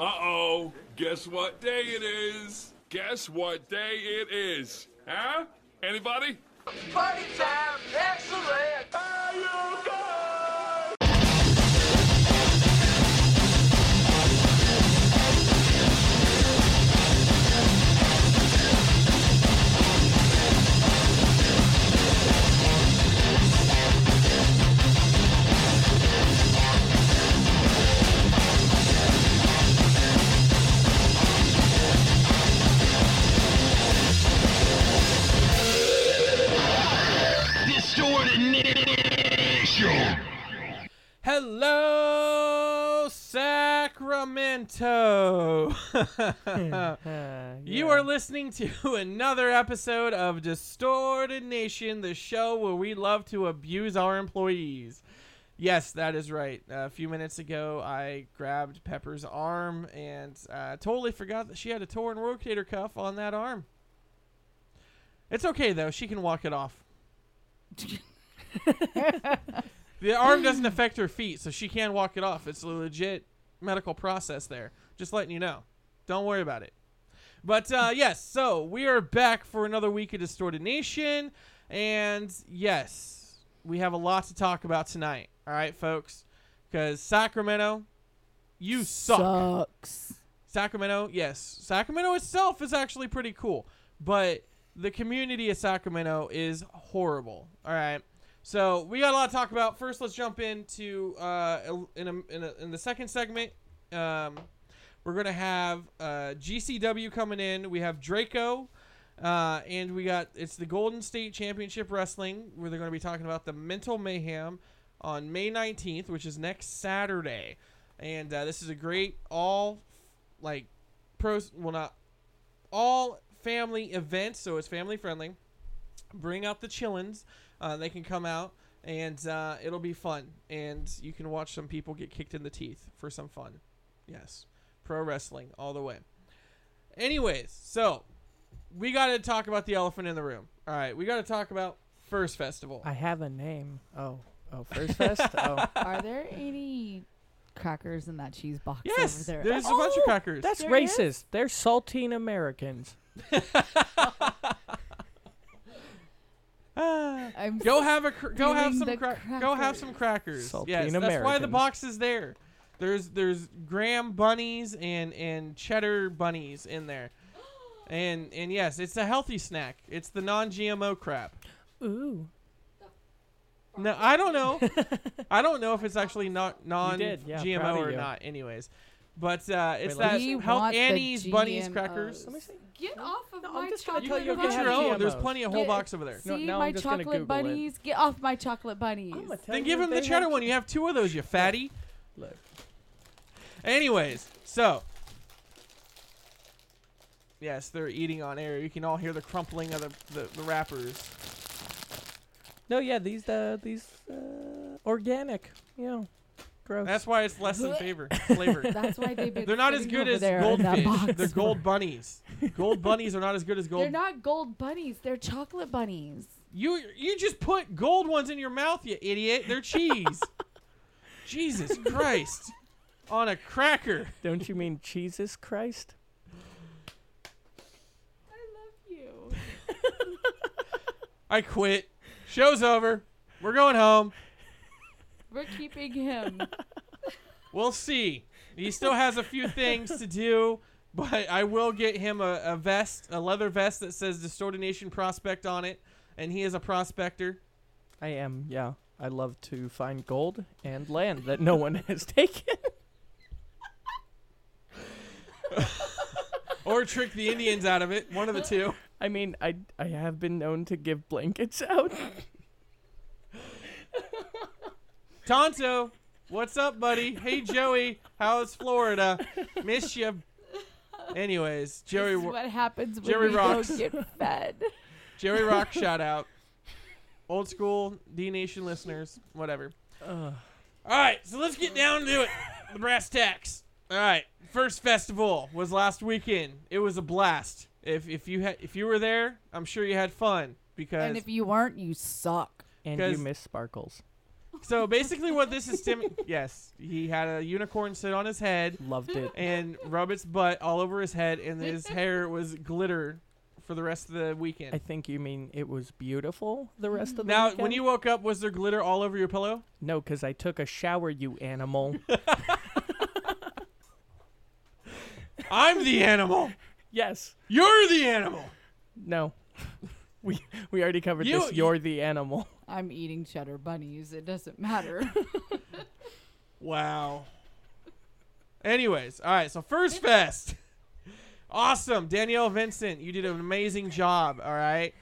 Uh oh, guess what day it is? Guess what day it is? Huh? Anybody? Party time, excellent. Hello, Sacramento. You are listening to another episode of Distorted Nation, the show where we love to abuse our employees. Yes, that is right. a few minutes ago, I grabbed Pepper's arm and uh, totally forgot that she had a torn rotator cuff on that arm. It's okay, though. She can walk it off. The arm doesn't affect her feet, so she can walk it off. It's a legit medical process there. Just letting you know. Don't worry about it. But uh, yes, so we are back for another week of Distorted Nation, and yes, we have a lot to talk about tonight. All right, folks, because Sacramento, you suck. Sucks. Sacramento, yes, Sacramento itself is actually pretty cool, but the community of Sacramento is horrible. All right. So we got a lot to talk about. First, let's jump into uh, in a, in, a, in the second segment. Um, we're gonna have uh, GCW coming in. We have Draco, uh, and we got it's the Golden State Championship Wrestling, where they're gonna be talking about the Mental Mayhem on May 19th, which is next Saturday. And uh, this is a great all like pros well not all family event, so it's family friendly. Bring out the chillins. Uh, they can come out and uh, it'll be fun. And you can watch some people get kicked in the teeth for some fun. Yes. Pro wrestling all the way. Anyways, so we got to talk about the elephant in the room. All right, we got to talk about First Festival. I have a name. Oh, oh, First Fest. oh, Are there any crackers in that cheese box yes, over there? there's a bunch of Oh, crackers. that's There is? racist. They're saltine Americans. I'm Go have a cr- go have some the cra- go have some crackers. Saltine yes, that's why the Americans. box is there. There's there's graham bunnies and and cheddar bunnies in there. And and yes, it's a healthy snack. It's the non-GMO crap. Ooh. No, I don't know. I don't know if it's actually not did, yeah, non-GMO proud of or you. not. Anyways, but uh, it's Wait, that me see. health We want the Annie's bunnies crackers. Let me see. Get off of No, my I'm just gonna chocolate tell you, Get get your own. There's plenty of whole Get- box over there. No, See now my I'm just gonna chocolate Google it. bunnies. Get off my chocolate bunnies. I'm gonna tell Then give him the cheddar one. You have two of those, you fatty. Look. Anyways, so yes, they're eating on air. You can all hear the crumpling of the, the, the wrappers. No, yeah, these uh these uh organic. You know, gross. That's why it's less than favor flavor. That's why they've been. They're not as sitting good over as there in that goldfish. box They're for- gold bunnies. Gold bunnies are not as good as gold. They're not gold bunnies. They're chocolate bunnies. You you just put gold ones in your mouth, you idiot. They're cheese. Jesus Christ. On a cracker. Don't you mean Jesus Christ? I love you. I quit. Show's over. We're going home. We're keeping him. We'll see. He still has a few things to do, but I will get him a, a vest, a leather vest that says Distorted Nation Prospect on it, and he is a prospector. I am. Yeah, I love to find gold and land that no one has taken. Or trick the Indians out of it. One of the two. I mean, I I have been known to give blankets out. Tonto, what's up, buddy? Hey, Joey, how's Florida? Miss you. Anyways, Joey, this is what happens when Jerry we rocks. don't get fed. Jerry Rock shout out. Old school D Nation listeners, whatever. Ugh. All right, so let's get down to it. The brass tacks. All right, first festival was last weekend. It was a blast. If if you had if you were there, I'm sure you had fun because and if you weren't, you suck. And you 'Cause- miss sparkles. So basically, what this is, Tim. yes, he had a unicorn sit on his head Loved it. and rub its butt all over his head, and his hair was glitter for the rest of the weekend. I think you mean it was beautiful the rest of the weekend. now, weekend? when you woke up, was there glitter all over your pillow? No, because I took a shower, you animal. I'm the animal. yes. You're the animal. No. we we already covered You- this. You're the animal. I'm eating cheddar bunnies. It doesn't matter. Wow. Anyways, all right. So First Fest, awesome. Danielle Vincent, you did an amazing job. All right.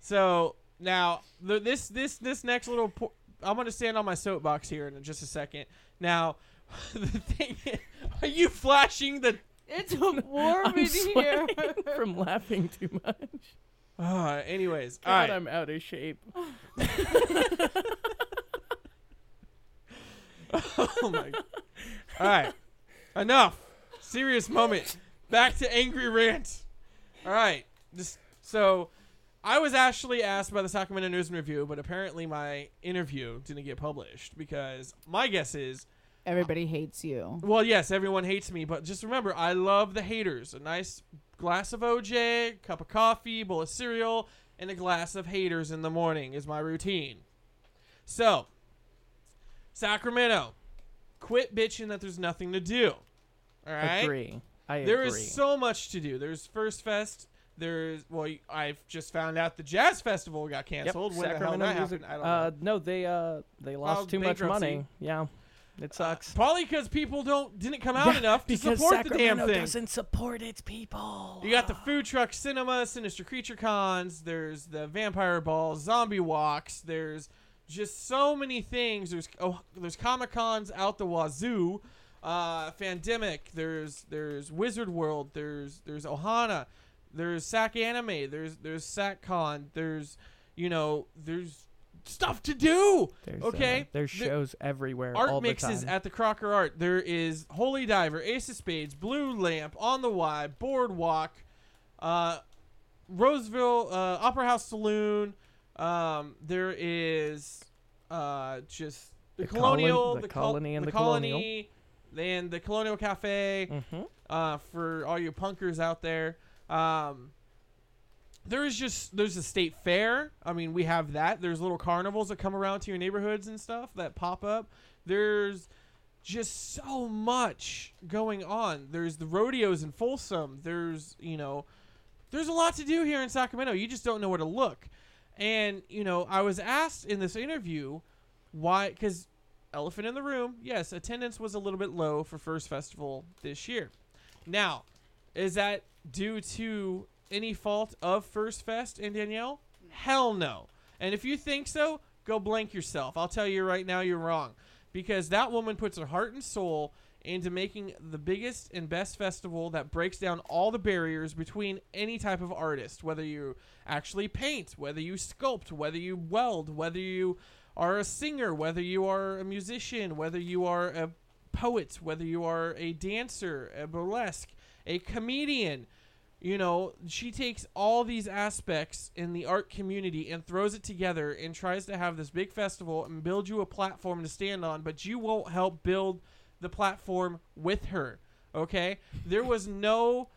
So now the, this this this next little, po- I'm gonna stand on my soapbox here in just a second. Now, the thing, is, are you flashing the? it's warm I'm in here. from laughing too much. Uh, anyways, God, right. I'm out of shape. Oh my. All right. Enough. Serious moment. Back to angry rant. All right. Just so I was actually asked by the Sacramento News and Review, but apparently my interview didn't get published because my guess is, Everybody hates you. well, yes, everyone hates me, but just remember, I love the haters. A nice glass of OJ, cup of coffee, bowl of cereal, and a glass of haters in the morning is my routine. So, Sacramento, quit bitching that there's nothing to do. All right. Agree. I There agree. is so much to do. There's First Fest. There's well, I've just found out the Jazz Festival got Yep, canceled. When Sacramento the hell that music. happened? I don't uh, know. no, they uh they lost Filed too much money. Yeah, it sucks. Probably because people don't didn't come out Yeah, enough to because support Sacramento the damn thing. doesn't support its people. You got the food truck cinema, sinister creature cons. There's the vampire balls, zombie walks. There's just so many things. There's oh, there's comic cons out the wazoo. Uh, Fandemic. There's there's Wizard World. There's there's Ohana. There's Sac Anime. There's there's SacCon. There's you know there's stuff to do. There's, okay, uh, there's There- shows everywhere. art all the mixes time. at the Crocker Art. There is Holy Diver, Ace of Spades, Blue Lamp, On the Y, Boardwalk, uh, Roseville uh, Opera House Saloon. Um, there is uh, just the, The Colonial, colon- the col- Colony and the Colony, and the Colonial Cafe Mhm. uh, for all you punkers out there. Um, there is just there's a state fair. I mean, we have that. There's little carnivals that come around to your neighborhoods and stuff that pop up. There's just so much going on. There's the rodeos in Folsom. There's you know, there's a lot to do here in Sacramento. You just don't know where to look. And you know, I was asked in this interview why because elephant in the room. Yes, attendance was a little bit low for First Festival this year. Now, is that due to any fault of First Fest and Danielle? Hell no. And if you think so, go blank yourself. I'll tell you right now, you're wrong. Because that woman puts her heart and soul into making the biggest and best festival that breaks down all the barriers between any type of artist, whether you actually paint, whether you sculpt, whether you weld, whether you are a singer, whether you are a musician, whether you are a poet, whether you are a dancer, a burlesque, a comedian. You know, she takes all these aspects in the art community and throws it together and tries to have this big festival and build you a platform to stand on, but you won't help build the platform with her. Okay? There was no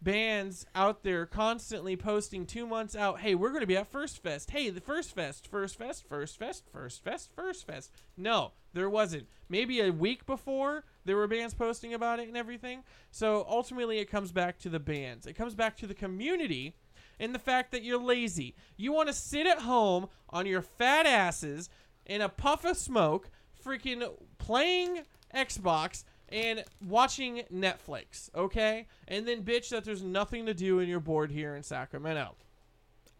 bands out there constantly posting two months out, hey, we're going to be at First Fest. Hey, the First Fest, First Fest, First Fest, First Fest, First Fest. No, there wasn't. Maybe a week before, there were bands posting about it and everything. So ultimately, it comes back to the bands. It comes back to the community and the fact that you're lazy. You want to sit at home on your fat asses in a puff of smoke, freaking playing Xbox and watching Netflix, okay? And then bitch that there's nothing to do and you're bored here in Sacramento.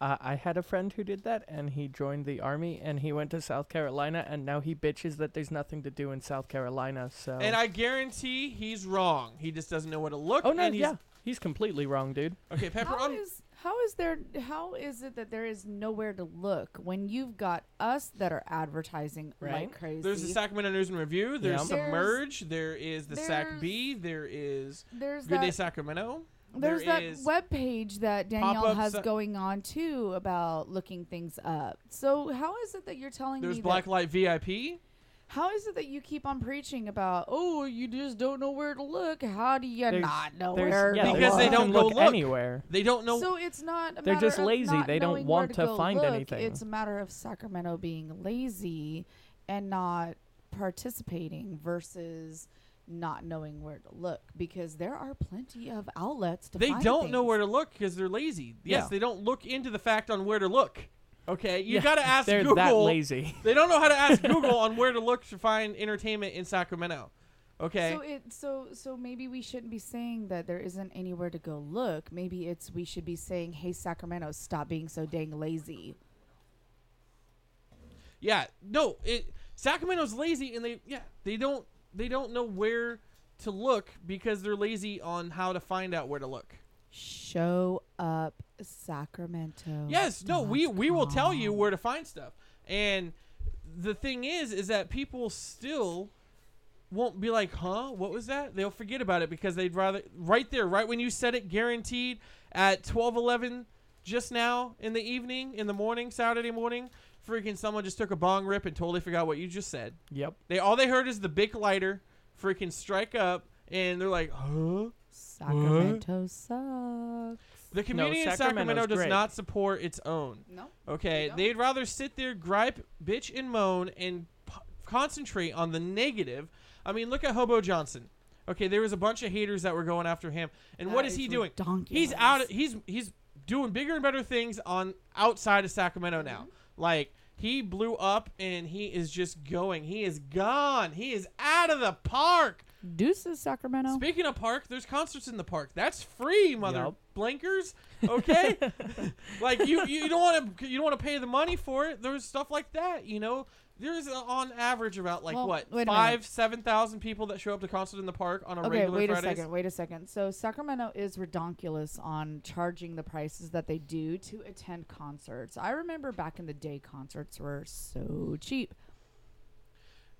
Uh, I had a friend who did that, and he joined the army, and he went to South Carolina, and now he bitches that there's nothing to do in South Carolina. So. And I guarantee he's wrong. He just doesn't know where to look. oh no, and he's, yeah, he's completely wrong, dude. Okay, Pepper. How um, is how is there how is it that there is nowhere to look when you've got us that are advertising Right. like crazy? there's the Sacramento News and Review. There's Yeah. Submerge. There is the Sac there's- B. There is there's Good Day Sacramento. There's there that is- web page that Danielle has si- going on too about looking things up. So how is it that you're telling There's me Black that, Light VIP. how is it that you keep on preaching about oh you just don't know where to look? How do you There's- not know where yeah, Because they don't go look, look, anywhere. They don't know. So it's not. They're just of lazy. not They don't want to go find look. anything. It's a matter of Sacramento being lazy and not participating versus not knowing where to look because there are plenty of outlets to they find don't know where to look because they're lazy. Yes, Yeah. they don't look into the fact on where to look. Okay, you Yeah, gotta ask They're Google. that lazy. They don't know how to ask Google on where to look to find entertainment in Sacramento. Okay, So it so so maybe we shouldn't be saying that there isn't anywhere to go look. Maybe it's we should be saying, "Hey Sacramento, stop being so dang lazy." yeah, no, it Sacramento's lazy and they yeah they don't they don't know where to look because they're lazy on how to find out where to look. Show up Sacramento. Yes, no, we we will tell you where to find stuff. And the thing is is that people still won't be like, "Huh? What was that?" They'll forget about it because they'd rather right there, right when you said it guaranteed at 12:11 just now in the evening, in the morning, Saturday morning, freaking someone just took a bong rip and totally forgot what you just said. Yep. They all they heard is the big lighter freaking strike up and they're like, "Huh?" Sacramento sucks. The community in Sacramento does great. not support its own. No. Okay, they'd rather sit there, gripe, bitch, and moan, and p- concentrate on the negative. I mean, look at Hobo Johnson. Okay, there was a bunch of haters that were going after him, and what That is is he doing? redonkulous. He's out. He's he's doing bigger and better things on outside of Sacramento now. Like he blew up, and he is just going. He is gone. He is out of the park. Deuces, Sacramento. Speaking of park, there's concerts in the park. That's free, mother Yup. blinkers. Okay, like you you don't want to you don't want to pay the money for it. There's stuff like that. You know, there's uh, on average about like Well, what wait a five seven thousand people that show up to concert in the park on a Okay, regular wait Fridays. a second. Wait a second. So Sacramento is redonkulous on charging the prices that they do to attend concerts. I remember back in the day, concerts were so cheap.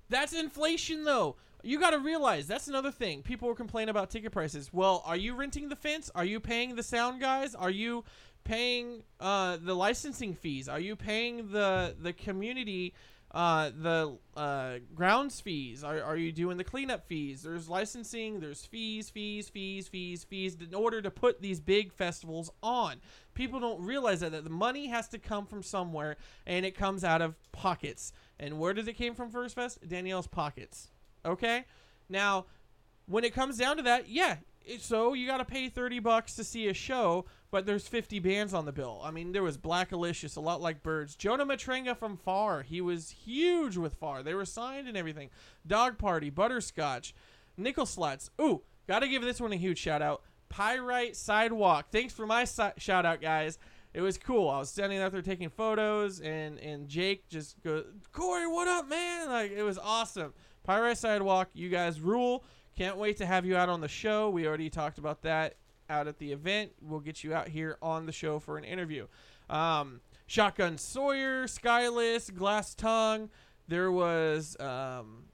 That's inflation, though. You got to realize that's another thing. People were complaining about ticket prices. Well, are you renting the fence? Are you paying the sound guys? Are you paying uh, the licensing fees? Are you paying the the community uh, the uh, grounds fees? Are, are you doing the cleanup fees? There's licensing. There's fees, fees, fees, fees, fees in order to put these big festivals on. People don't realize that, that the money has to come from somewhere, and it comes out of pockets. And where does it came from First Fest? Danielle's pockets. Okay? Now, when it comes down to that, yeah. So you got to pay 30 bucks to see a show, but there's 50 bands on the bill. I mean, there was Blackalicious, a lot like Birds. Jonah Matranga from Far, he was huge with Far. They were signed and everything. Dog Party, Butterscotch, Nickel Sluts. Ooh, got to give this one a huge shout out. Pyrite Sidewalk. Thanks for my si- shout out, guys. It was cool. I was standing out there taking photos, and and Jake just goes, Corey, what up, man? Like it was awesome. Pyrite Sidewalk, you guys rule. Can't wait to have you out on the show. We already talked about that out at the event. We'll get you out here on the show for an interview. Um, Shotgun Sawyer, Skyless, Glass Tongue. There was, um,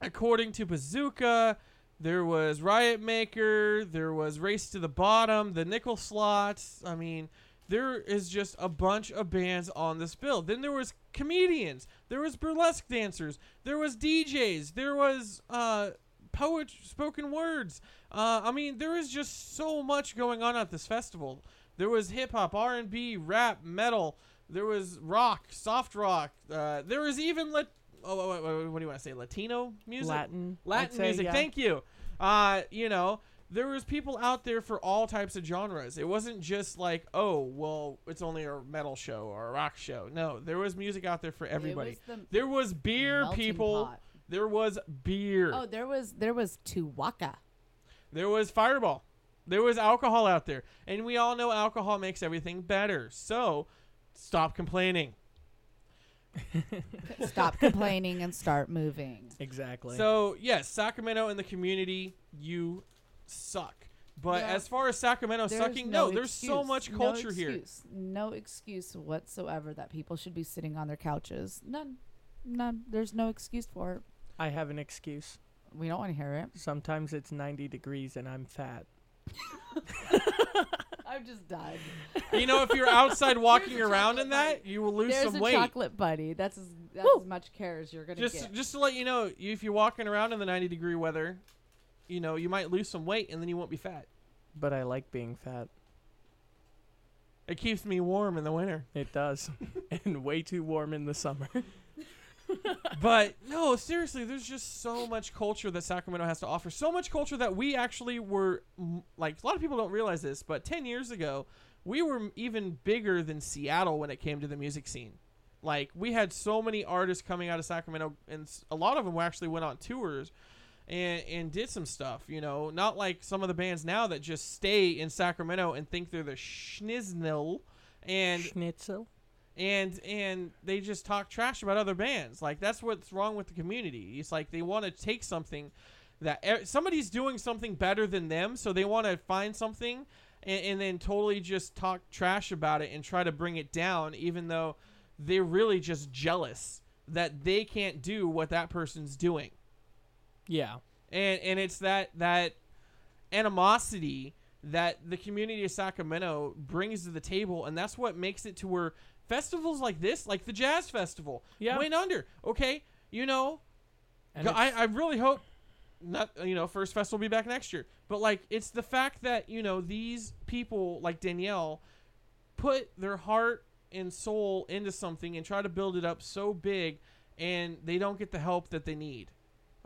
according to Bazooka, there was Riot Maker. There was Race to the Bottom, the Nickel Slots. I mean, there is just a bunch of bands on this bill. Then there was comedians. There was burlesque dancers. There was DJs. There was uh, poet spoken words. Uh, I mean, there is just so much going on at this festival. There was hip hop, R and B, rap, metal. There was rock, soft rock. Uh, there was even lat- oh, wait, wait, wait, what do you want to say? Latino music, Latin. Latin say, music. yeah. Thank you. Uh, you know, there was people out there for all types of genres. It wasn't just like, oh, well, it's only a metal show or a rock show. No, there was music out there for everybody. Was the there was beer, people. pot. There was beer. Oh, there was there was Tuaca. There was Fireball. There was alcohol out there. And we all know alcohol makes everything better. So stop complaining. Stop complaining and start moving. Exactly. So, yes, Sacramento and the community, you suck. But Yeah. as far as Sacramento There's sucking, no, there's so excuse. much No culture here. No excuse whatsoever that people should be sitting on their couches. None. None. There's no excuse for it. I have an excuse. We don't want to hear it. Sometimes it's 90 degrees and I'm fat. I've just died. You know, if you're outside walking There's a around chocolate in that, bunny. you will lose There's some a weight. chocolate bunny. That's as that's Woo. as much care as you're gonna Just get. just to let you know, if you're walking around in the 90 degree weather, you know, you might lose some weight and then you won't be fat. But I like being fat. It keeps me warm in the winter. It does. and way too warm in the summer. but no, seriously, there's just so much culture that Sacramento has to offer. So much culture that we actually were like a lot of people don't realize this, but 10 years ago, we were even bigger than Seattle when it came to the music scene. Like we had so many artists coming out of Sacramento and a lot of them actually went on tours and and did some stuff, you know, not like some of the bands now that just stay in Sacramento and think they're the schniznil and Schnitzel. And and they just talk trash about other bands. Like that's what's wrong with the community. It's like they want to take something that e- somebody's doing something better than them, so they want to find something and, and then totally just talk trash about it and try to bring it down, even though they're really just jealous that they can't do what that person's doing Yeah. and and it's that that animosity that the community of Sacramento brings to the table, and that's what makes it to where festivals like this, like the jazz festival, Yeah. went under. Okay, you know, And I, I really hope not you know first festival will be back next year but like it's the fact that you know these people like danielle put their heart and soul into something and try to build it up so big and they don't get the help that they need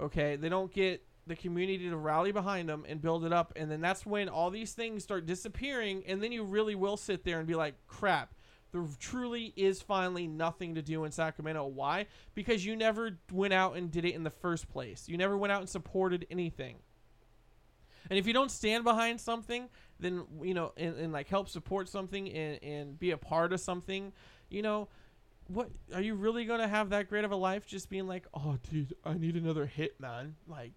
okay they don't get the community to rally behind them and build it up and then that's when all these things start disappearing and then you really will sit there and be like crap there truly is finally nothing to do in Sacramento. Why? Because you never went out and did it in the first place. You never went out and supported anything. And if you don't stand behind something, then you know, and, and like help support something and, and be a part of something, you know, what are you really gonna have that great of a life? Just being like, oh, dude, I need another hit, man. Like,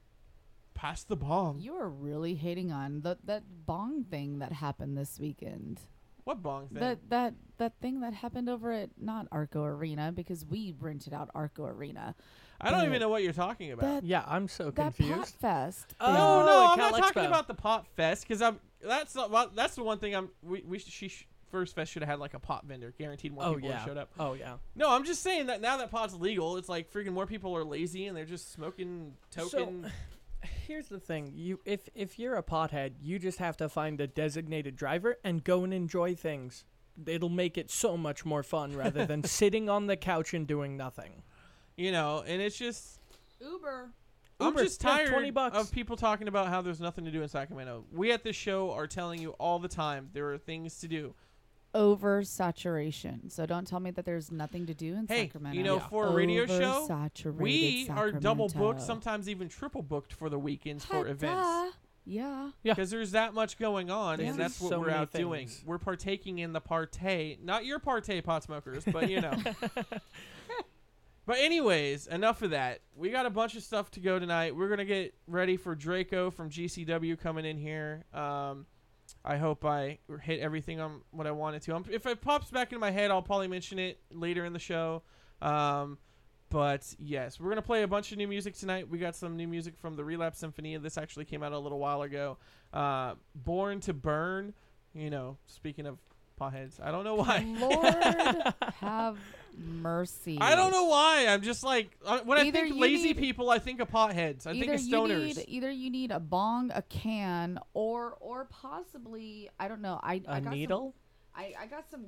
pass the bong. you are really hating on the, that bong thing that happened this weekend. what bong thing? That that that thing that happened over at not Arco Arena because we rented out Arco Arena. I don't even know what you're talking about. That Yeah, I'm so that pot confused. fest. Oh, thing. no, oh, no, at I'm not Cal talking Expo. about the pop fest because I'm. That's not. Well, that's the one thing I'm. We, we sh- she sh- first fest should have had like a pot vendor, guaranteed more Oh people yeah. showed up. Oh yeah. No, I'm just saying that now that pot's legal, it's like freaking more people are lazy and they're just smoking token. Here's the thing: you if if you're a pothead, you just have to find a designated driver and go and enjoy things. It'll make it so much more fun rather than sitting on the couch and doing nothing. you know, and it's just. Uber. I'm Uber, just yeah, tired 20 bucks. of people talking about how there's nothing to do in Sacramento. We at this show are telling you all the time there are things to do. Oversaturation. So don't tell me that there's nothing to do in Hey, Sacramento. you know, Yeah. for a radio show, Oversaturated we are double booked, sometimes even triple booked for the weekends for events. Duh. Yeah. Yeah. because there's that much going on, Yeah. and that's what So we're many out doing. things. We're partaking in the partay, not your partay, pot smokers, but you know. but anyways, enough of that. We got a bunch of stuff to go tonight. We're gonna get ready for Draco from GCW coming in here. Um, I hope I hit everything on what I wanted to. Um, if it pops back in my head, I'll probably mention it later in the show. Um, but yes, we're gonna play a bunch of new music tonight. We got some new music from the Relapse Symphony. This actually came out a little while ago. Uh, Born to Burn. You know, speaking of potheads, I don't know why. Lord have mercy. I don't know why. I'm just like uh, when I think you lazy need- people, I think of potheads. I either think of you stoners. need either you need a bong, a can, or or possibly I don't know. I I A got some- needle? I I got some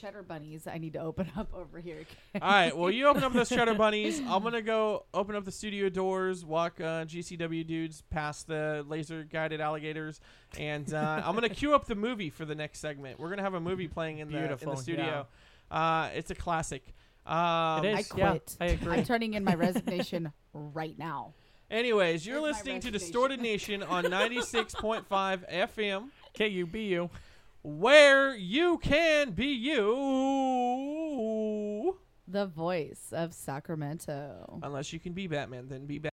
cheddar bunnies I need to open up over here. All right. Well, you open up those cheddar bunnies. I'm gonna go open up the studio doors, walk uh, GCW dudes past the laser guided alligators, and uh, I'm gonna queue up the movie for the next segment. We're gonna have a movie playing in the in the studio. Uh, it's a classic. Um, It I is. yeah, quit. I agree. I'm turning in my resignation right now. Anyways, you're There's my listening to. Distorted Nation on 96.5 FM, KUBU. Where you can be you. The voice of Sacramento. Unless you can be Batman, then be Batman.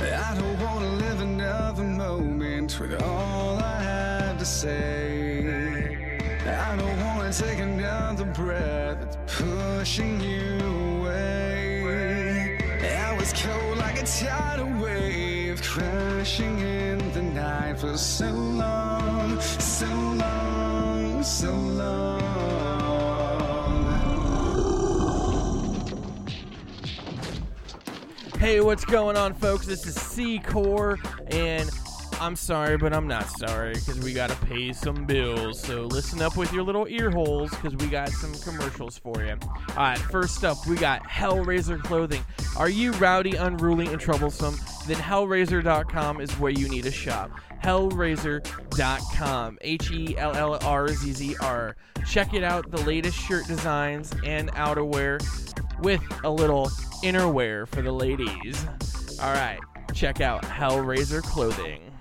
I don't wanna live another moment with all I have to say. I don't wanna take another breath that's pushing you away. I was cold like like a tidal wave crashing in the night for so long, so long, so long. Hey, what's going on, folks? This is C Core, and I'm sorry, but I'm not sorry because we gotta pay some bills. So listen up with your little ear holes because we got some commercials for you. All right, first up, we got Hellraiser clothing. Are you rowdy, unruly, and troublesome? Then Hellraiser.com is where you need to shop. Hellraiser.com. H E L L R Z Z R. Check it out, the latest shirt designs and outerwear with a little innerwear for the ladies. All right, check out Hellraiser clothing.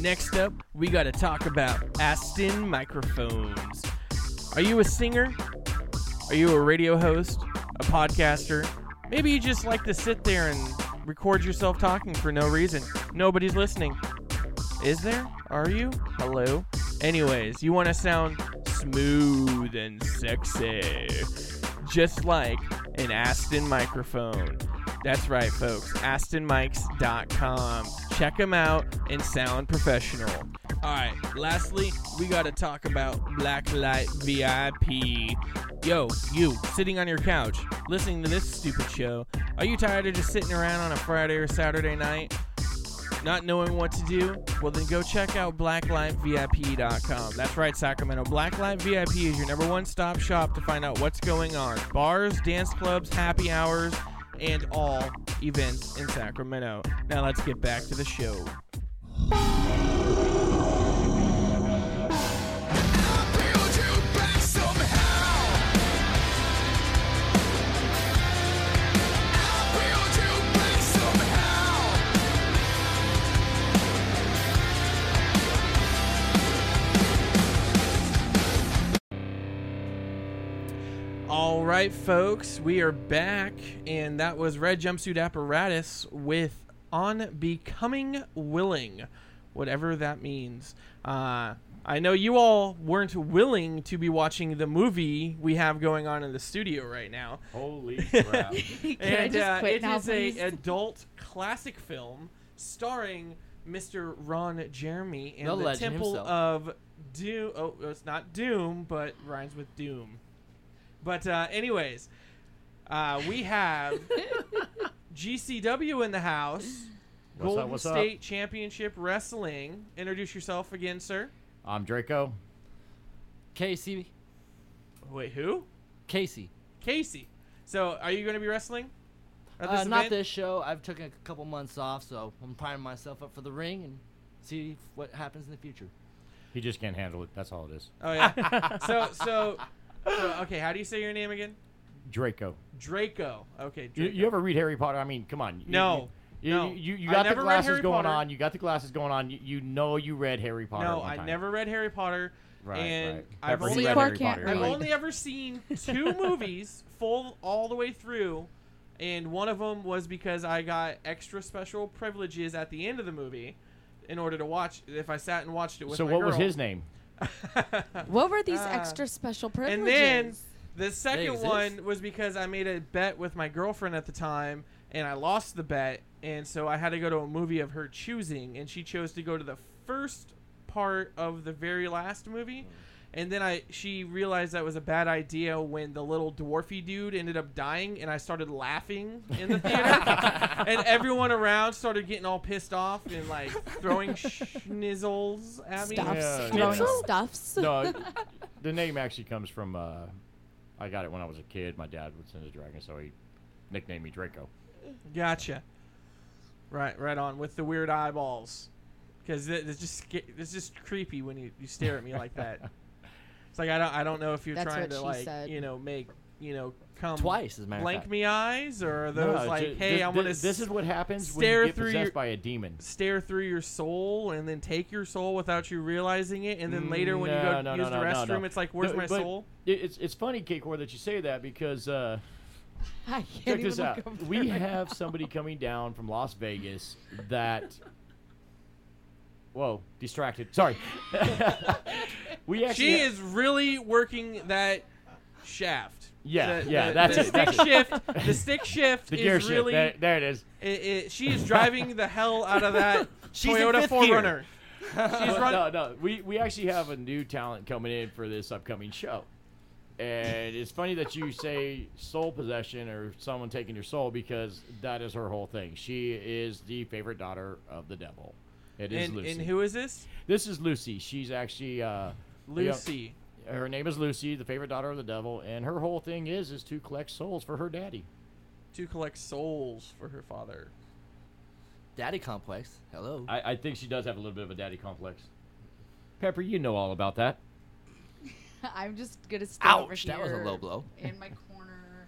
Next up, we got to talk about Aston microphones. Are you a singer? Are you a radio host? A podcaster? Maybe you just like to sit there and record yourself talking for no reason. Nobody's listening. Is there? Are you? Hello? Anyways, you want to sound smooth and sexy. Just like an Aston microphone. That's right, folks. AstonMics.com. Check them out and sound professional. All right, lastly, we got to talk about Blacklight VIP. Yo, you, sitting on your couch, listening to this stupid show, are you tired of just sitting around on a Friday or Saturday night? Not knowing what to do? Well, then go check out blacklightvip.com. That's right, Sacramento. Blacklight VIP is your number one stop shop to find out what's going on. Bars, dance clubs, happy hours, and all events in Sacramento. Now let's get back to the show. All right, folks, we are back, and that was Red Jumpsuit Apparatus with On Becoming Willing, whatever that means. Uh, I know you all weren't willing to be watching the movie we have going on in the studio right now. Holy crap. Can I and just uh, it now, is a adult classic film starring Mr. Ron Jeremy and The the, Temple himself. of Doom. Oh, it's not Doom, but rhymes with Doom. But uh, anyways, uh, we have GCW in the house. What's up, Golden what's up? State Championship Wrestling. Introduce yourself again, sir. I'm Draco. Casey. Wait, who? Casey. Casey. So, are you going to be wrestling? At Uh, not event? this show. I've taken a couple months off, so I'm priming myself up for the ring and see what happens in the future. He just can't handle it. That's all it is. Oh yeah. so so so okay. How do you say your name again? Draco. Draco. Okay. You, Draco. you ever read Harry Potter? I mean, come on. You- No. You, No. you, you, you got the glasses going Potter. on. You got the glasses going on. You, you know you read Harry Potter. No, I time. never read Harry Potter, Right, and right. I've only you read Harry can't Potter. I've only ever seen two movies full all the way through, and one of them was because I got extra special privileges at the end of the movie, in order to watch. If I sat and watched it with So my what was his name? What were these Ah. extra special privileges? And then the second one was because I made a bet with my girlfriend at the time, and I lost the bet, and so I had to go to a movie of her choosing, and she chose to go to the first part of the very last movie. And then I she realized that was a bad idea when the little dwarfy dude ended up dying, and I started laughing in the theater, and everyone around started getting all pissed off and like throwing schnizzles at me. stuffs, Yeah. throwing Schnitzel? stuffs. no, the name actually comes from. Uh, I got it when I was a kid. My dad was into dragon, so he nicknamed me Draco. Gotcha. Right, right on with the weird eyeballs, because it's just sca- it's just creepy when you, you stare at me like that. It's like I don't I don't know if you're That's trying what to she like said. you know make you know come Twice, as a matter of blank fact. me eyes or are those No, like ju- hey thi- I'm thi- gonna This s- is what happens when stare you get through possessed your- by a demon. stare through your soul and then take your soul without you realizing it, and then later when you go no, use no, the no, no, restroom, no. it's like where's No, my but soul? It, it's it's funny, K-Core, that you say that because uh, I check can't this even out. look over We there. have somebody coming down from Las Vegas that. Whoa, distracted. Sorry. we actually She ha- is really working that shaft. Yeah, The- yeah, the, that's the it, stick that's it. shift. The stick shift The is shift. really. There, there it is. It, it, she is driving the hell out of that She's in Toyota fifth gear. 4Runner. She's Well, running. no, no. We we actually have a new talent coming in for this upcoming show. And it's funny that you say soul possession or someone taking your soul because that is her whole thing. She is the favorite daughter of the devil. It is And, Lucy. and who is this? This is Lucy. She's actually uh, you know, Lucy. her name is Lucy, the favorite daughter of the devil, and her whole thing is is to collect souls for her daddy. To collect souls for her father. Daddy complex. Hello. I, I think she does have a little bit of a daddy complex. Pepper, you know all about that. I'm just gonna stay over Ouch, here that was a low blow. in my corner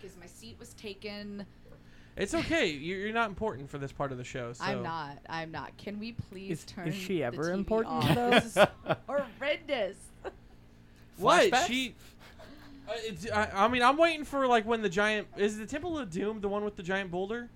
because my seat was taken. It's okay. You're, you're not important for this part of the show. So. I'm not. I'm not. Can we please Is- turn? is she the ever TV important, off? though? This is horrendous. What? Flashbacks? She. Uh, it's, I, I mean, I'm waiting for like when the giant is the Temple of Doom the one with the giant boulder.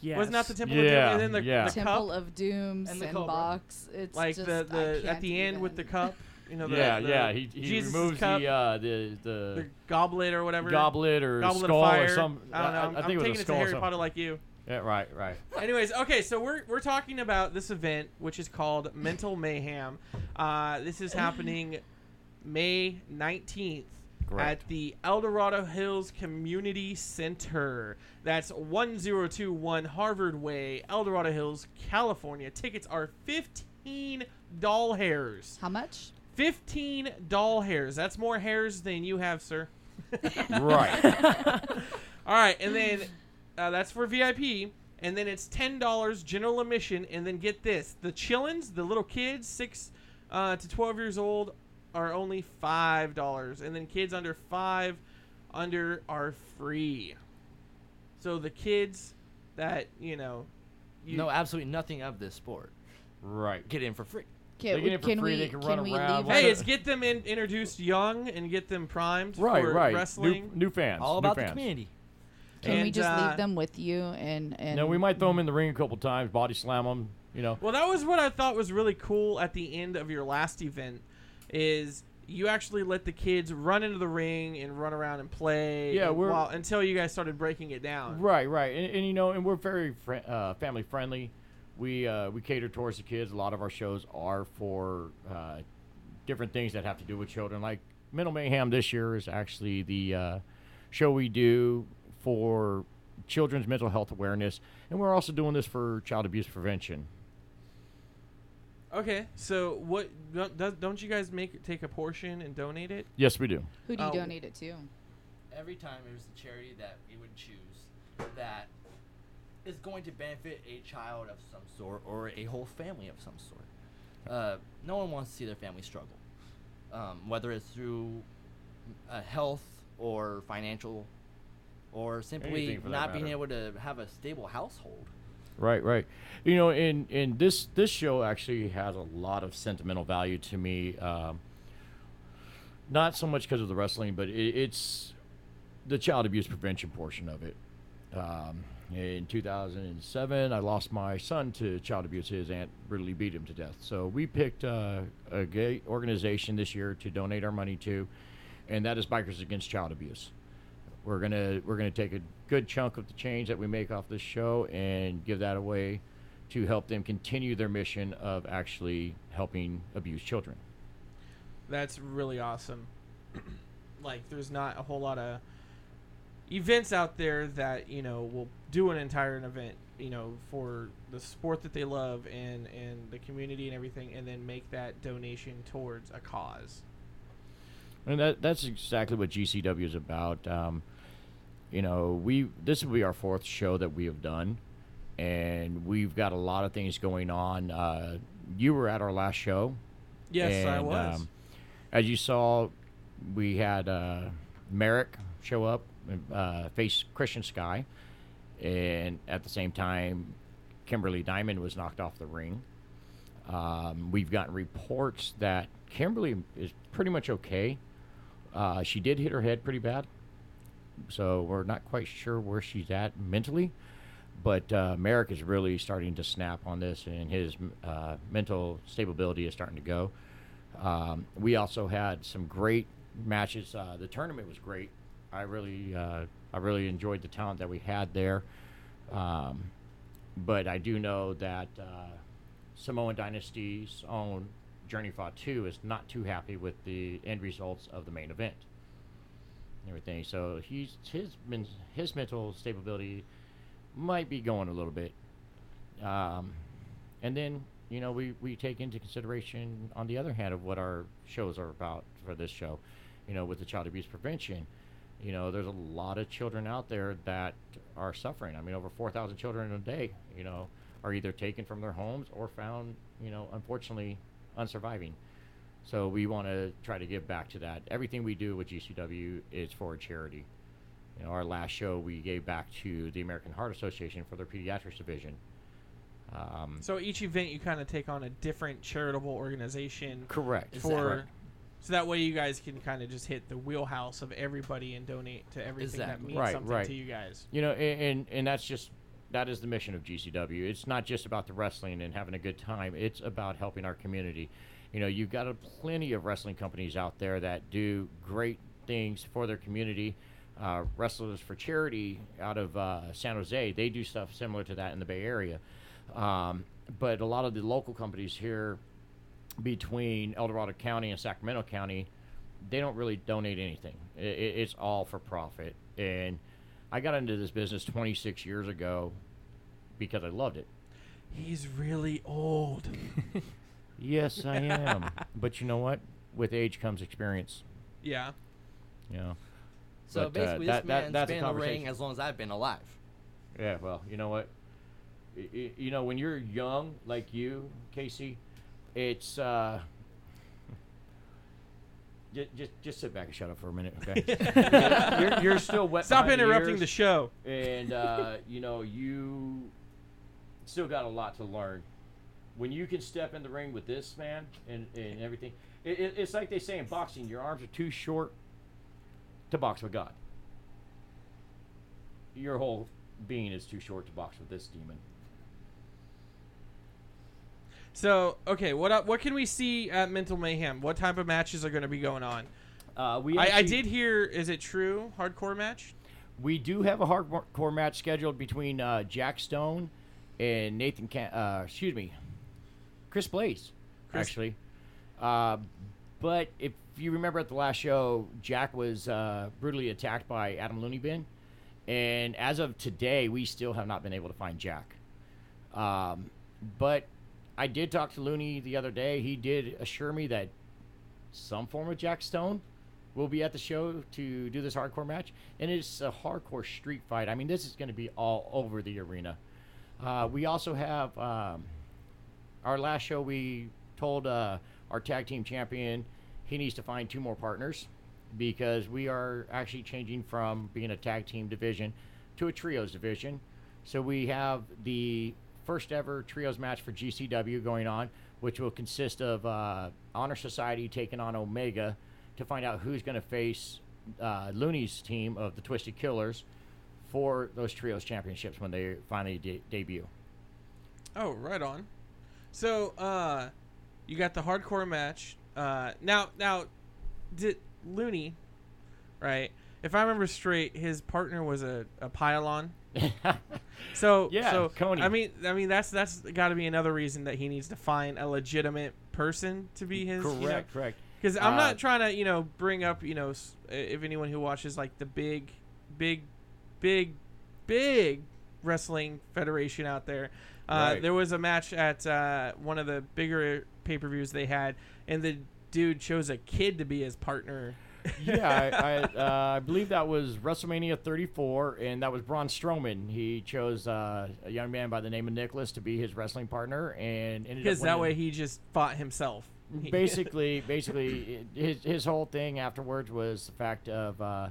Yes. Wasn't that the Temple Yeah, of Doom? And then the, yeah. the Temple cup, of Dooms And the and Cobra. box. It's like just, the I the at can't the end with the even. cup. You know, the, yeah, the, yeah. He, he Jesus' removes cup, the uh, the the, the goblet or whatever. goblet or Goblet skull of fire. or some. I don't know. I'm, I, I'm think it was taking a it to Harry. Potter like you. Yeah, right, right. Anyways, okay, so we're we're talking about this event, which is called Mental Mayhem. Uh, this is happening May nineteenth Correct. at the El Dorado Hills Community Center. That's one zero two one Harvard Way, El Dorado Hills, California. Tickets are fifteen doll hairs. How much? Fifteen doll hairs. That's more hairs than you have, sir. right. All right, and then uh, that's for VIP, and then it's ten dollars general admission, and then get this: the chillins, the little kids, six uh, to twelve years old, are only five dollars, and then kids under five, under are free. So the kids that you know, you, know absolutely nothing of this sport. Right. Get in for free. Can, They get it for can free, we? they can can run we around, leave? hey, it- it's get them in, introduced young and get them primed Right, for right. wrestling. New, new fans. All new about the community. Can we just uh, leave them with you and and? No, we might throw them in the ring a couple times, body slam them. You know. Well, that was what I thought was really cool at the end of your last event, is you actually let the kids run into the ring and run around and play. Yeah, and we're- while, until you guys started breaking it down. Right, right, and, and you know, and we're very fri uh, family friendly. We uh, we cater towards the kids. A lot of our shows are for uh, different things that have to do with children. Like Mental Mayhem this year is actually the uh, show we do for children's mental health awareness, and we're also doing this for child abuse prevention. Okay, so what? Don't, don't you guys make take a portion and donate it? Yes, we do. Who do you Oh. donate it to? Every time it was the charity that we would choose that is going to benefit a child of some sort or a whole family of some sort. Uh, no one wants to see their family struggle, um, whether it's through uh, health or financial, or simply not being able to have a stable household. Right, right. You know, in and this this show actually has a lot of sentimental value to me. Um, not so much because of the wrestling, but it, it's the child abuse prevention portion of it. Um, in 2007, I lost my son to child abuse. His aunt brutally beat him to death. So we picked uh, a gay organization this year to donate our money to, and that is Bikers Against Child Abuse. We're gonna we're gonna take a good chunk of the change that we make off this show and give that away to help them continue their mission of actually helping abused children. That's really awesome. like, there's not a whole lot of events out there that you know will do an entire event, you know, for the sport that they love and and the community and everything, and then make that donation towards a cause. And that that's exactly what GCW is about. Um, you know, we this will be our fourth show that we have done, and we've got a lot of things going on. Uh, you were at our last show. Yes, I was. um, as you saw, we had uh, Merrick show up, uh, face Christian Sky, and at the same time, Kimberly Diamond was knocked off the ring. Um, we've gotten reports that Kimberly is pretty much okay. Uh, she did hit her head pretty bad, so we're not quite sure where she's at mentally. But uh, Merrick is really starting to snap on this, and his uh, mental stability is starting to go. Um, we also had some great matches. Uh, the tournament was great. I really, uh, I really enjoyed the talent that we had there. Um, but I do know that uh, Samoan Dynasty's own Journey 2 is not too happy with the end results of the main event. and Everything. So he's his his mental stability might be going a little bit. Um, and then you know we, we take into consideration on the other hand of what our shows are about for this show you know with the child abuse prevention you know there's a lot of children out there that are suffering. I mean over 4000 children a day you know are either taken from their homes or found you know unfortunately unsurviving. So we want to try to give back to that. Everything we do with gcw is for a charity. You know our last show we gave back to the american heart association for their pediatrics division. Um, So each event you kind of take on a different charitable organization correct. for Correct. So that way you guys can kind of just hit the wheelhouse of everybody and donate to everything that Exactly. means Right, something right. to you guys. You know, and, and and that's just that is the mission of GCW. It's not just about the wrestling and having a good time. It's about helping our community. You know, you've got a plenty of wrestling companies out there that do great things for their community. Uh, Wrestlers for Charity out of uh, San Jose, they do stuff similar to that in the Bay Area. Um, but a lot of the local companies here between El Dorado County and Sacramento County, they don't really donate anything. I i it's all for profit. And I got into this business 26 years ago because I loved it. He's really old. Yes, I am. but you know what? With age comes experience. Yeah. You know. So But, uh, basically, that- this that- man's that's a been in the ring as long as I've been alive. Yeah. Well, you know what? I- I- you know when you're young like you, Casey, it's uh. Just, just, just sit back and shut up for a minute, okay? you're, you're still wet. Stop behind the interrupting ears. the show. and uh, you know you still got a lot to learn. When you can step in the ring with this man and, and everything, it, it, it's like they say in boxing: your arms are too short to box with God. Your whole being is too short to box with this demon. So okay, what uh, what can we see at Mental Mayhem? What type of matches are going to be going on? Uh, we I, I did hear. Is it true? Hardcore match. We do have a hardcore match scheduled between uh, Jack Stone and Nathan. Can- uh, excuse me, Chris Blaze, Chris- actually. Uh, but if you remember at the last show, Jack was uh, brutally attacked by Adam Looney Bin, and as of today, we still have not been able to find Jack. Um, but I did talk to Looney the other day. He did assure me that some form of Jack Stone will be at the show to do this hardcore match, and it's a hardcore street fight. I mean, this is going to be all over the arena. Uh, we also have um, our last show. We told uh, our tag team champion he needs to find two more partners because we are actually changing from being a tag team division to a trios division. So we have the first ever trios match for GCW going on, which will consist of uh, Honor Society taking on Omega to find out who's going to face uh, Looney's team of the Twisted Killers for those trios championships when they finally de- debut. Oh, right on. So, uh, you got the hardcore match. Uh, now, now, did Looney, right? If I remember straight, his partner was a, a pylon. So Yeah, so Coney. I mean, I mean that's that's got to be another reason that he needs to find a legitimate person to be his. correct, correct. Because I'm Uh, not trying to, you know, bring up, you know, if anyone who watches like the big, big, big, big wrestling federation out there. Uh, Right. There was a match at uh, one of the bigger pay per views they had, and the dude chose a kid to be his partner. Yeah, I, I, uh, I believe that was WrestleMania 34, and that was Braun Strowman. He chose uh, a young man by the name of Nicholas to be his wrestling partner, and Because that way he just fought himself. basically, basically, his his whole thing afterwards was the fact of uh,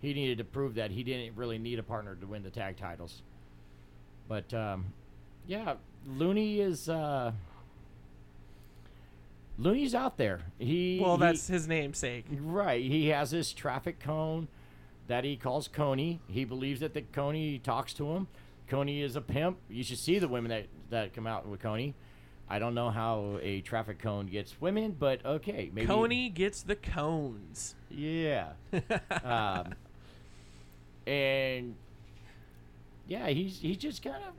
he needed to prove that he didn't really need a partner to win the tag titles. But um, yeah, Looney is uh, Looney's out there. He well, he- that's his namesake. Right. He has this traffic cone that he calls Coney. He believes that the Coney talks to him. Coney is a pimp. You should see the women that, that come out with Coney. I don't know how a traffic cone gets women, but okay, maybe. Coney gets the cones. Yeah. um, and yeah, he's he's just kind of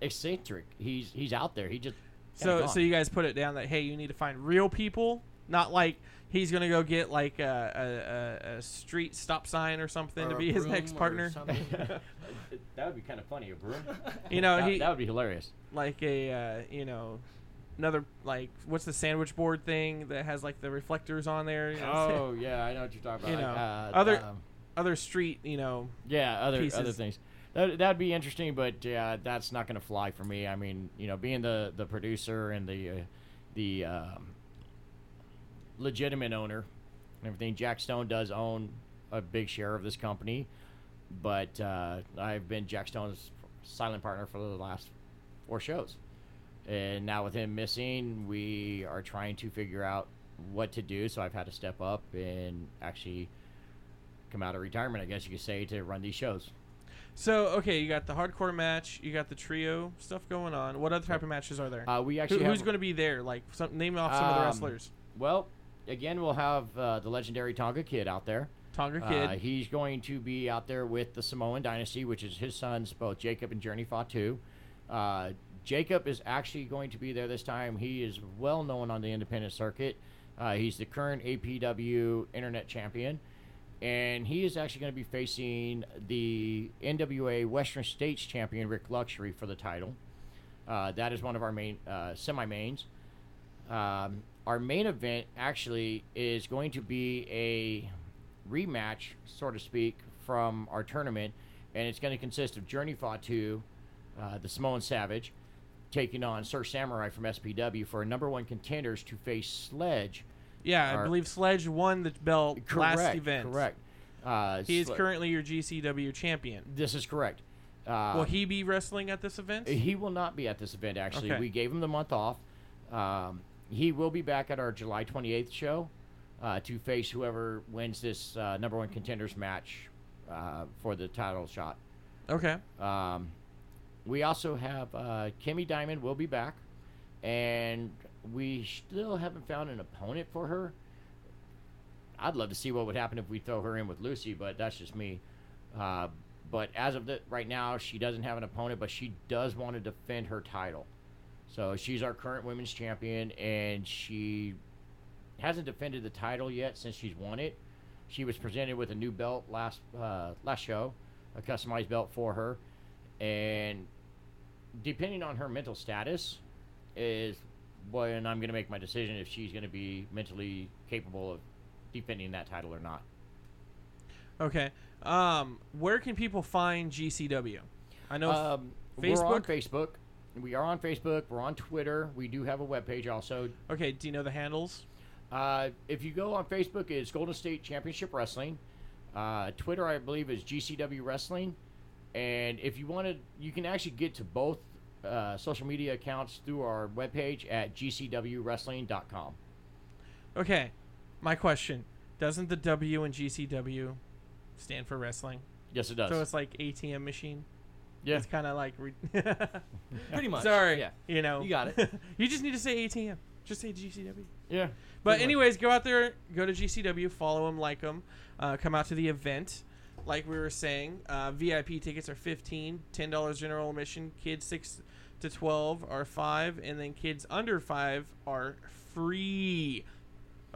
eccentric. He's he's out there. He just So gone. so you guys put it down that hey, you need to find real people, not like he's gonna go get like a, a, a, a street stop sign or something Or to a be his broom next or partner. something. that would be kind of funny. A broom. You know, that, he that would be hilarious. like a uh, you know another like what's the sandwich board thing that has like the reflectors on there? You know, Oh yeah, I know what you're talking about. You know, uh, other- um, other street, you know. yeah, other other pieces. things. That that'd be interesting, but yeah, that's not going to fly for me. I mean, you know, being the the producer and the uh, the um, legitimate owner and everything, Jack Stone does own a big share of this company, but uh, I've been Jack Stone's silent partner for the last four shows, and now with him missing, we are trying to figure out what to do. So I've had to step up and actually come out of retirement, I guess you could say, to run these shows. So okay, you got the hardcore match, you got the trio stuff going on. What other type of matches are there? Uh, we Who, actually who's going to be there? Like, some, name off some of the Um, wrestlers. Well, again, we'll have uh, the legendary Tonga Kid out there. Tonga Kid. Uh, he's going to be out there with the Samoan Dynasty, which is his sons, both Jacob and Journey Fatu. Uh, Jacob is actually going to be there this time. He is well known on the independent circuit. Uh, he's the current APW Internet Champion. And he is actually going to be facing the NWA Western States Champion, Rick Luxury, for the title. Uh, that is one of our main uh, semi mains. Um, our main event actually is going to be a rematch, so to speak, from our tournament, and it's going to consist of Journey Fatu, uh, the Samoan Savage, taking on Sir Samurai from SPW for a number one contenders to face Sledge. Yeah, I believe Sledge won the belt Correct. last event. Correct. Uh, He is Sle- currently your GCW champion. This is correct. Uh, Will he be wrestling at this event? He will not be at this event. Actually, Okay. we gave him the month off. Um, he will be back at our July 28th show uh, to face whoever wins this uh, number one contenders match uh, for the title shot. Okay. Um, we also have uh, Kimmy Diamond will be back, and we still haven't found an opponent for her. I'd love to see what would happen if we throw her in with Lucy, but that's just me. Uh, but as of the, right now, she doesn't have an opponent, but she does want to defend her title. So she's our current women's champion, and she hasn't defended the title yet since she's won it. She was presented with a new belt last uh, last show, a customized belt for her, and depending on her mental status, is when I'm going to make my decision if she's going to be mentally capable of defending that title or not. Okay. Um, where can people find GCW? I know. Um, We're on Facebook? Facebook. We are on Facebook. We're on Twitter. We do have a webpage also. okay. Do you know the handles? Uh, if you go on Facebook, it's Golden State Championship Wrestling. Uh, Twitter, I believe, is GCW Wrestling. And if you want to, you can actually get to both uh, social media accounts through our webpage at gcwwrestling.com. Okay. My question: Doesn't the W in GCW stand for wrestling? Yes, it does. So it's like ATM machine. yeah. It's kind of like. Re- Pretty much. Sorry. Yeah. You know. You got it. you just need to say ATM. Just say GCW. Yeah. But Pretty much. anyways, go out there, go to GCW, follow them, like them, uh, come out to the event. Like we were saying, uh, VIP tickets are fifteen, ten dollars general admission. Kids six to twelve are five, and then kids under five are free.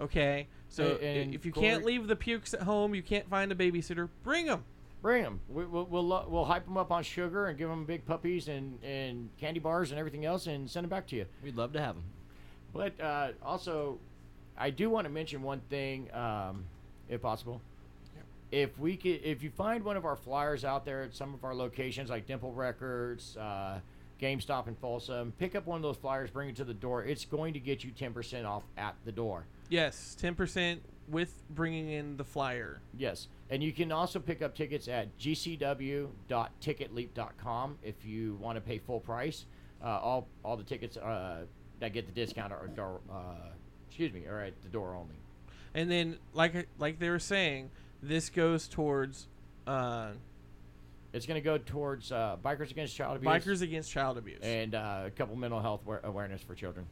Okay, so A- i- and if you can't leave the pukes at home, you can't find a babysitter, bring them. Bring them. We, we'll, we'll, we'll hype them up on sugar and give them big puppies and, and candy bars and everything else and send them back to you. We'd love to have them. But uh, also, I do want to mention one thing, um, if possible. If we could, if you find one of our flyers out there at some of our locations like Dimple Records, uh, GameStop in Folsom, pick up one of those flyers, bring it to the door. It's going to get you ten percent off at the door. Yes, ten percent with bringing in the flyer. Yes, and you can also pick up tickets at gcw.ticketleap.com if you want to pay full price. Uh, all all the tickets uh, that get the discount are, are uh, excuse me are at the door only. And then, like like they were saying, this goes towards uh, It's going to go towards uh, bikers against child abuse. Bikers against child abuse. and uh, a couple mental health aware- awareness for children.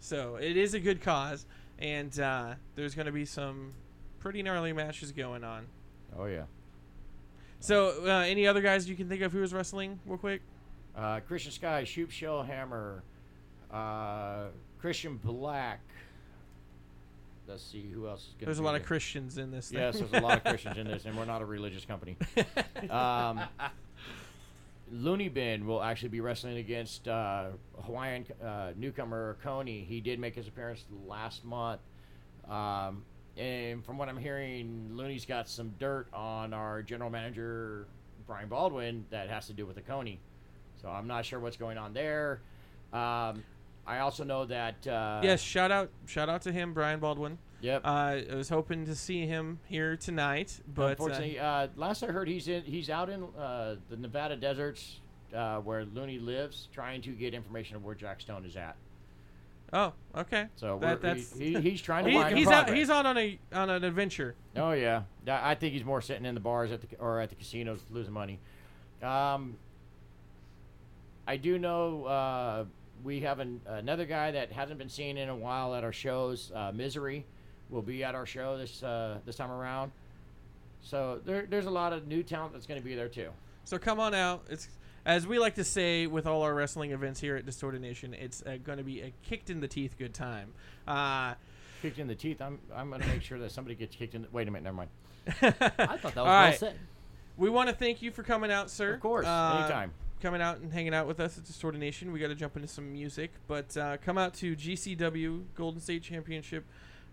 So it is a good cause, and uh, there's going to be some pretty gnarly matches going on. Oh yeah. So, uh, any other guys you can think of who was wrestling, real quick? Uh, Christian Sky, Shoop Shell Hammer, uh, Christian Black. Let's see who else is going. There's a lot of Christians in this. Thing. Yes, there's a lot of Christians in this, and we're not a religious company. Um, Looney Bin will actually be wrestling against uh, Hawaiian uh, newcomer Coney. He did make his appearance last month. Um, and from what I'm hearing, Looney's got some dirt on our general manager, Brian Baldwin, that has to do with the Coney. So I'm not sure what's going on there. Um, I also know that. Uh, yes, shout out, shout out to him, Brian Baldwin. Yep. Uh, I was hoping to see him here tonight, but uh, Unfortunately, uh, last I heard, he's in he's out in uh, the Nevada deserts uh, where Looney lives, trying to get information of where Jack Stone is at. oh, okay. So That- that's he, he- he's trying to He- he's out. He's out on a on an adventure. Oh yeah, I think he's more sitting in the bars at the or at the casinos losing money. Um, I do know uh, we have an, another guy that hasn't been seen in a while at our shows. Uh, Misery will be at our show this uh, this time around. So there, there's a lot of new talent that's going to be there too. So come on out. It's as we like to say with all our wrestling events here at Distorted Nation. It's uh, going to be a kicked in the teeth good time. Uh, Kicked in the teeth. I'm I'm going to make sure that somebody gets kicked in. The, wait a minute, never mind. I thought that was All well right. said. we want to thank you for coming out, sir. Of course, Uh, anytime. Coming out and hanging out with us at Distorted Nation. We got to jump into some music, but uh, come out to GCW Golden State Championship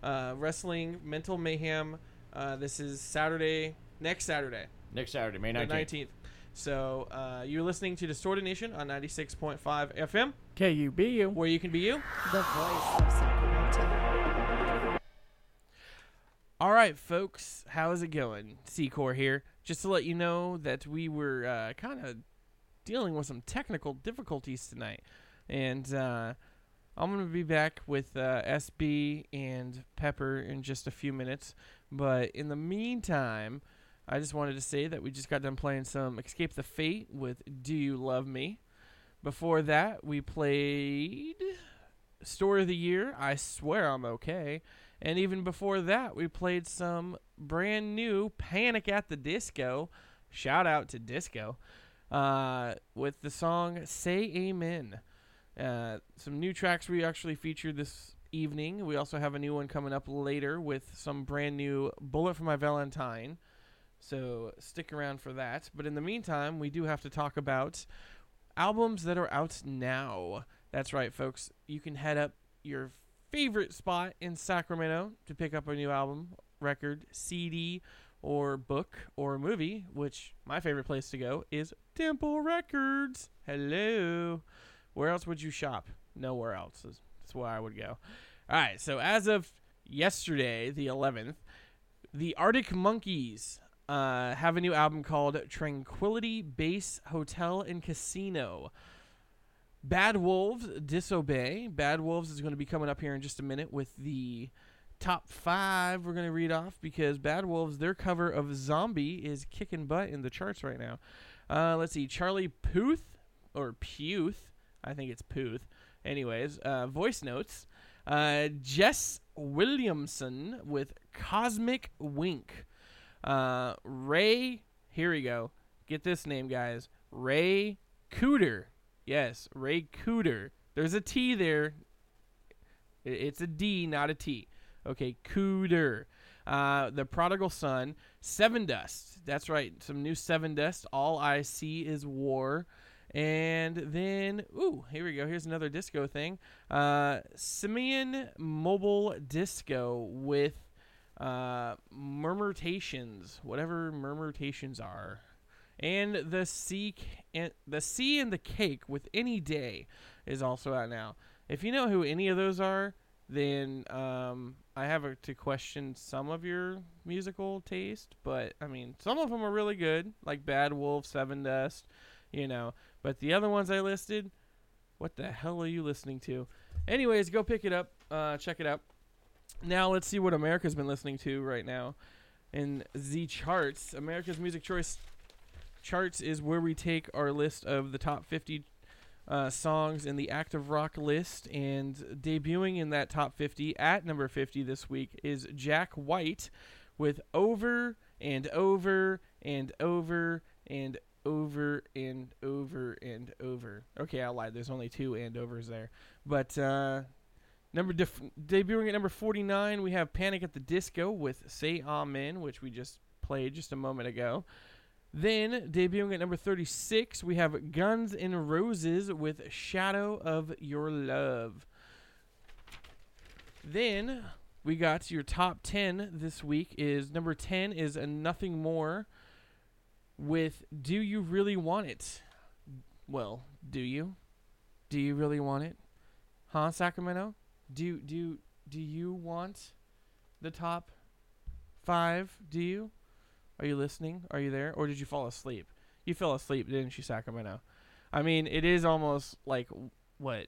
uh, Wrestling Mental Mayhem. Uh, this is Saturday, next Saturday. Next Saturday, May 19th. 19th. So uh, you're listening to Distorted Nation on 96.5 FM, KUBU. where you can be you. The voice of Sacramento. All right, folks, how's it going? Secor here. Just to let you know that we were uh, kind of dealing with some technical difficulties tonight, and uh, I'm gonna be back with uh, SB and Pepper in just a few minutes. But in the meantime, I just wanted to say that we just got done playing some Escape the Fate with "Do You Love Me." Before that, we played Story of the Year. I swear I'm okay. And even before that, we played some brand new Panic at the Disco. Shout out to Disco. Uh, with the song Say Amen. Uh, some new tracks we actually featured this evening. We also have a new one coming up later with some brand new Bullet for My Valentine. So stick around for that. But in the meantime, we do have to talk about albums that are out now. That's right, folks. You can head up your favorite spot in Sacramento to pick up a new album, record, CD, or book or movie, which my favorite place to go is Dimple Records. Hello. Where else would you shop? Nowhere else. That's where I would go. All right, so as of yesterday, the 11th, the Arctic Monkeys uh, have a new album called Tranquility Base Hotel and Casino. Bad Wolves Disobey. Bad Wolves is going to be coming up here in just a minute with the top five we're going to read off because Bad Wolves, their cover of Zombie is kicking butt in the charts right now. Uh, let's see. Charlie Puth, or Puth. I think it's Puth. Anyways, uh, voice notes. Uh, Jess Williamson with Cosmic Wink. Uh, Ray, here we go. Get this name, guys. Ray Cooter. Yes, Ray Cooter. There's a T there. It's a D, not a T. Okay, Cooter. Uh, the Prodigal Son. Sevendust. That's right. Some new Sevendust. All I See Is War. And then, ooh, here we go. Here's another disco thing. Uh, Simian Mobile Disco with uh, Murmurtations, whatever Murmurtations are, and the sea and the sea and the cake with any day is also out now. If you know who any of those are, then um, I have a, to question some of your musical taste. But I mean, some of them are really good, like Bad Wolf, Sevendust, you know. But the other ones I listed, what the hell are you listening to? Anyways, go pick it up, uh, check it out. Now let's see what America's been listening to right now in the charts. America's Music Choice charts is where we take our list of the top 50 uh, songs in the active rock list. And debuting in that top 50 at number 50 this week is Jack White with Over and Over and Over and over and over and over. Okay, I lied. There's only two and overs there. But uh, number def- debuting at number 49, we have Panic at the Disco with Say Amen, which we just played just a moment ago. Then debuting at number 36, we have Guns N' Roses with Shadow of Your Love. Then we got your top 10 this week is number 10 is Nothing More with Do You Really Want It? Well, do you? Do you really want it? Huh, Sacramento? Do do do you want the top 5? Do you? Are you listening? Are you there or did you fall asleep? You fell asleep, didn't you, Sacramento? I mean, it is almost like what?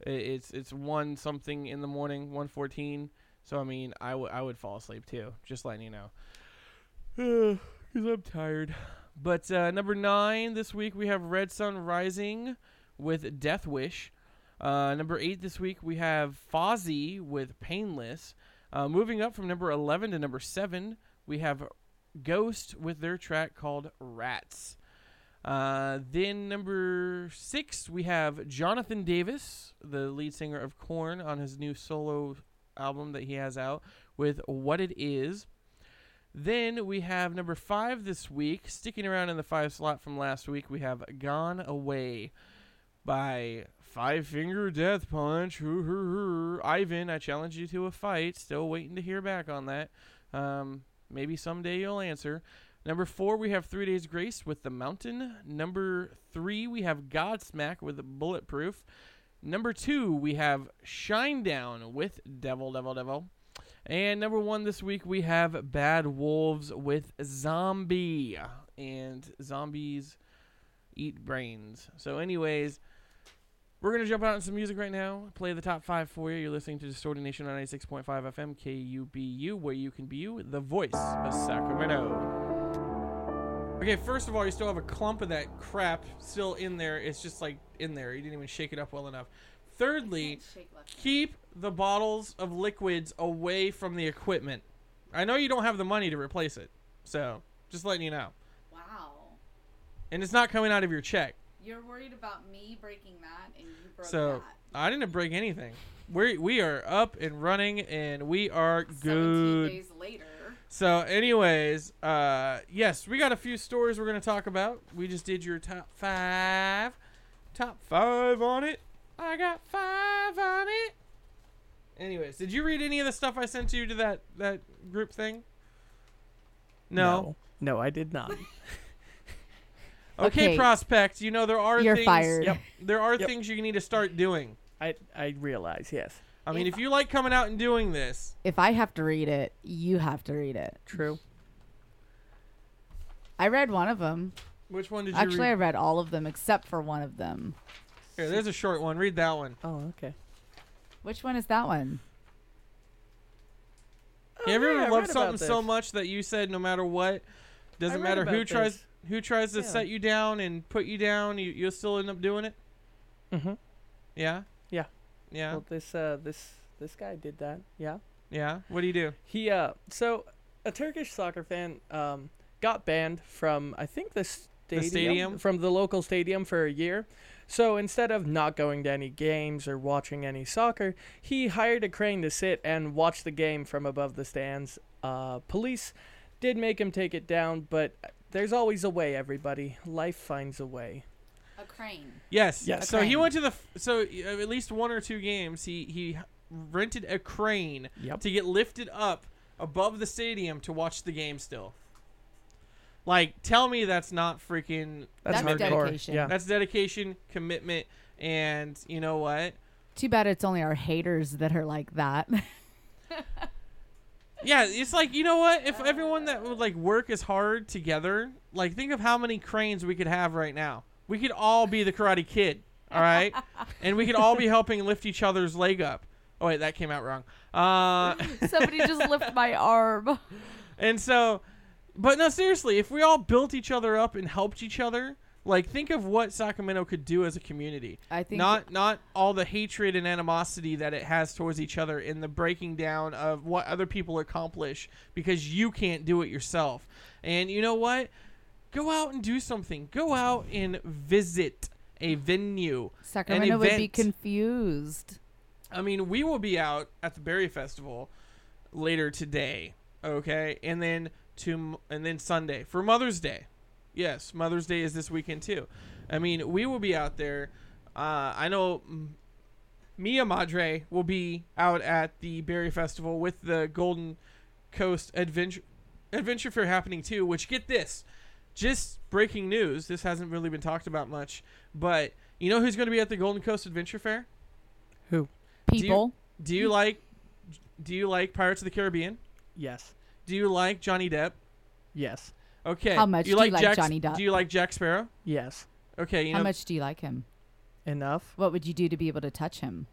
It's it's one something in the morning, 114. So I mean, I would I would fall asleep too. Just letting you know. Because I'm tired. But uh, number nine this week we have Red Sun Rising with Death Wish. Uh, number eight this week we have Fozzy with Painless. Uh, moving up from number 11 to number seven, we have Ghost with their track called Rats. Uh, then number six, we have Jonathan Davis, the lead singer of Korn, on his new solo album that he has out with What It Is. Then we have number five this week, sticking around in the five slot from last week. We have Gone Away by Five Finger Death Punch. Ivan, I challenge you to a fight. Still waiting to hear back on that. Um, maybe someday you'll answer. Number four, we have Three Days Grace with The Mountain. Number three, we have Godsmack with Bulletproof. Number two, we have Shinedown with Devil, Devil, Devil. And number one this week, we have Bad Wolves with Zombie. And zombies eat brains. So, anyways, we're going to jump out on some music right now. Play the top five for you. You're listening to Distorted Nation on 96.5 FM, KUBU, where you can be you, the voice of Sacramento. Okay, first of all, you still have a clump of that crap still in there. It's just like in there. You didn't even shake it up well enough. Thirdly, keep the bottles of liquids away from the equipment. I know you don't have the money to replace it, so just letting you know. Wow. And it's not coming out of your check. You're worried about me breaking that, and you broke that. So I didn't break anything. We we are up and running, and we are good. 17 days later. So, anyways, uh, yes, we got a few stories we're gonna talk about. We just did your top five, top five on it. I got five on it. Anyways, did you read any of the stuff I sent you to that that group thing? No. No, I did not. Okay, Okay. prospect. You know there are You're things. fired. Yep. There are Yep. things you need to start doing. I I realize, yes. I mean, If- if you like coming out and doing this, If I have to read it, you have to read it. True. I read one of them. which one did you read? Actually, I read? read all of them except for one of them. Here, there's a short one. Read that one. Oh, okay. Which one is that one? you ever Oh, yeah, I love read something about so this. much that you said no matter what, doesn't read matter who about tries this. Who tries to Yeah. set you down and put you down, you you'll still end up doing it. Mm-hmm. Yeah. Yeah. Yeah. Well, this uh this this guy did that. Yeah. yeah. What do you do? He uh so a Turkish soccer fan um got banned from I think the stadium, stadium? from the local stadium for a year. So instead of not going to any games or watching any soccer, he hired a crane to sit and watch the game from above the stands. Uh, police did make him take it down, but there's always a way. Everybody, life finds a way. A crane. Yes. Yes. So he went to the f- so uh, at least one or two games he he rented a crane Yep. to get lifted up above the stadium to watch the game still. Like, tell me that's not freaking. That's, That's hardcore. dedication. Yeah. That's dedication, commitment, and you know what? Too bad it's only our haters that are like that. Yeah, it's like you know what? If everyone that would like work as hard together, like think of how many cranes we could have right now. We could all be the Karate Kid, all right, and we could all be helping lift each other's leg up. Oh wait, that came out wrong. Uh, Somebody just lift my arm. and so, But no, seriously, if we all built each other up and helped each other, like think of what Sacramento could do as a community. I think not not all the hatred and animosity that it has towards each other in the breaking down of what other people accomplish because you can't do it yourself. And you know what? Go out and do something. Go out and visit a venue. Sacramento would be confused. I mean, we will be out at the Berry Festival later today, okay, and then to and then Sunday for Mother's Day. Yes, Mother's Day is this weekend too. I mean, we will be out there. Uh, I know Mia Madre will be out at the Berry Festival with the Golden Coast Adventure Adventure Fair happening too. Which get this, just breaking news. This hasn't really been talked about much, but you know who's going to be at the Golden Coast Adventure Fair? Who? you- People. Do you like do you like Pirates of the Caribbean? Yes. Do you like Johnny Depp? Yes. Okay. How much do you do you like, like Jack, Johnny Depp? Do you like Jack Sparrow? Yes. Okay, you How know much do you like him? Enough What would you do to be able to touch him?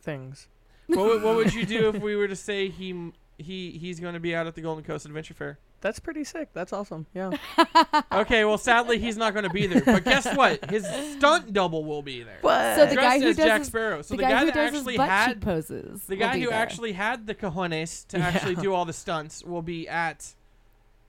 things. what, would- what would you do if we were to say he m- he he's going to be out at the Golden Coast Adventure Fair? That's pretty sick. That's awesome. Yeah. Okay, well sadly he's not going to be there. But guess what? His stunt double will be there. What? So the Dressed guy who as does Jack his, Sparrow. So the the, guy, guy, who that does actually his butt had cheek poses. the will guy be who there. actually had the cojones to Yeah. actually do all the stunts will be at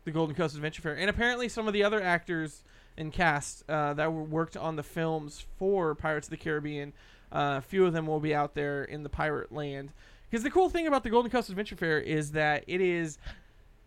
the Golden Coast Adventure Fair, and apparently some of the other actors and cast uh, that were worked on the films for Pirates of the Caribbean, uh, a few of them will be out there in the pirate land. Because the cool thing about the Golden Coast Adventure Fair is that it is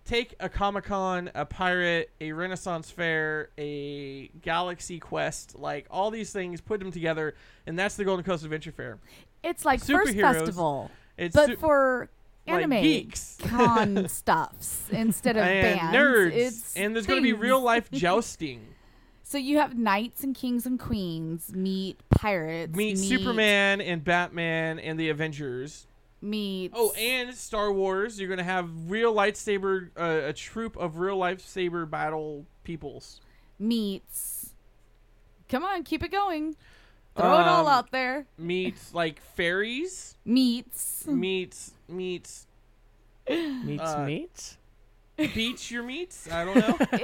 take a Comic Con, a pirate, a Renaissance Fair, a Galaxy Quest, like all these things, put them together, and that's the Golden Coast Adventure Fair. It's like First superheroes, Festival, It's but su- for like anime geeks. con stuffs instead of and bands. nerds, It's and there's going to be real life jousting. So you have knights and kings and queens meet pirates. Meet Superman and Batman and the Avengers. Meet Oh, and Star Wars. You're going to have real lightsaber, uh, a troop of real lightsaber battle peoples. meets. Come on, keep it going. Throw it all Um, out there. Meets like fairies. Meets. meets meets Meets Uh, meats. beach your meats. I don't know.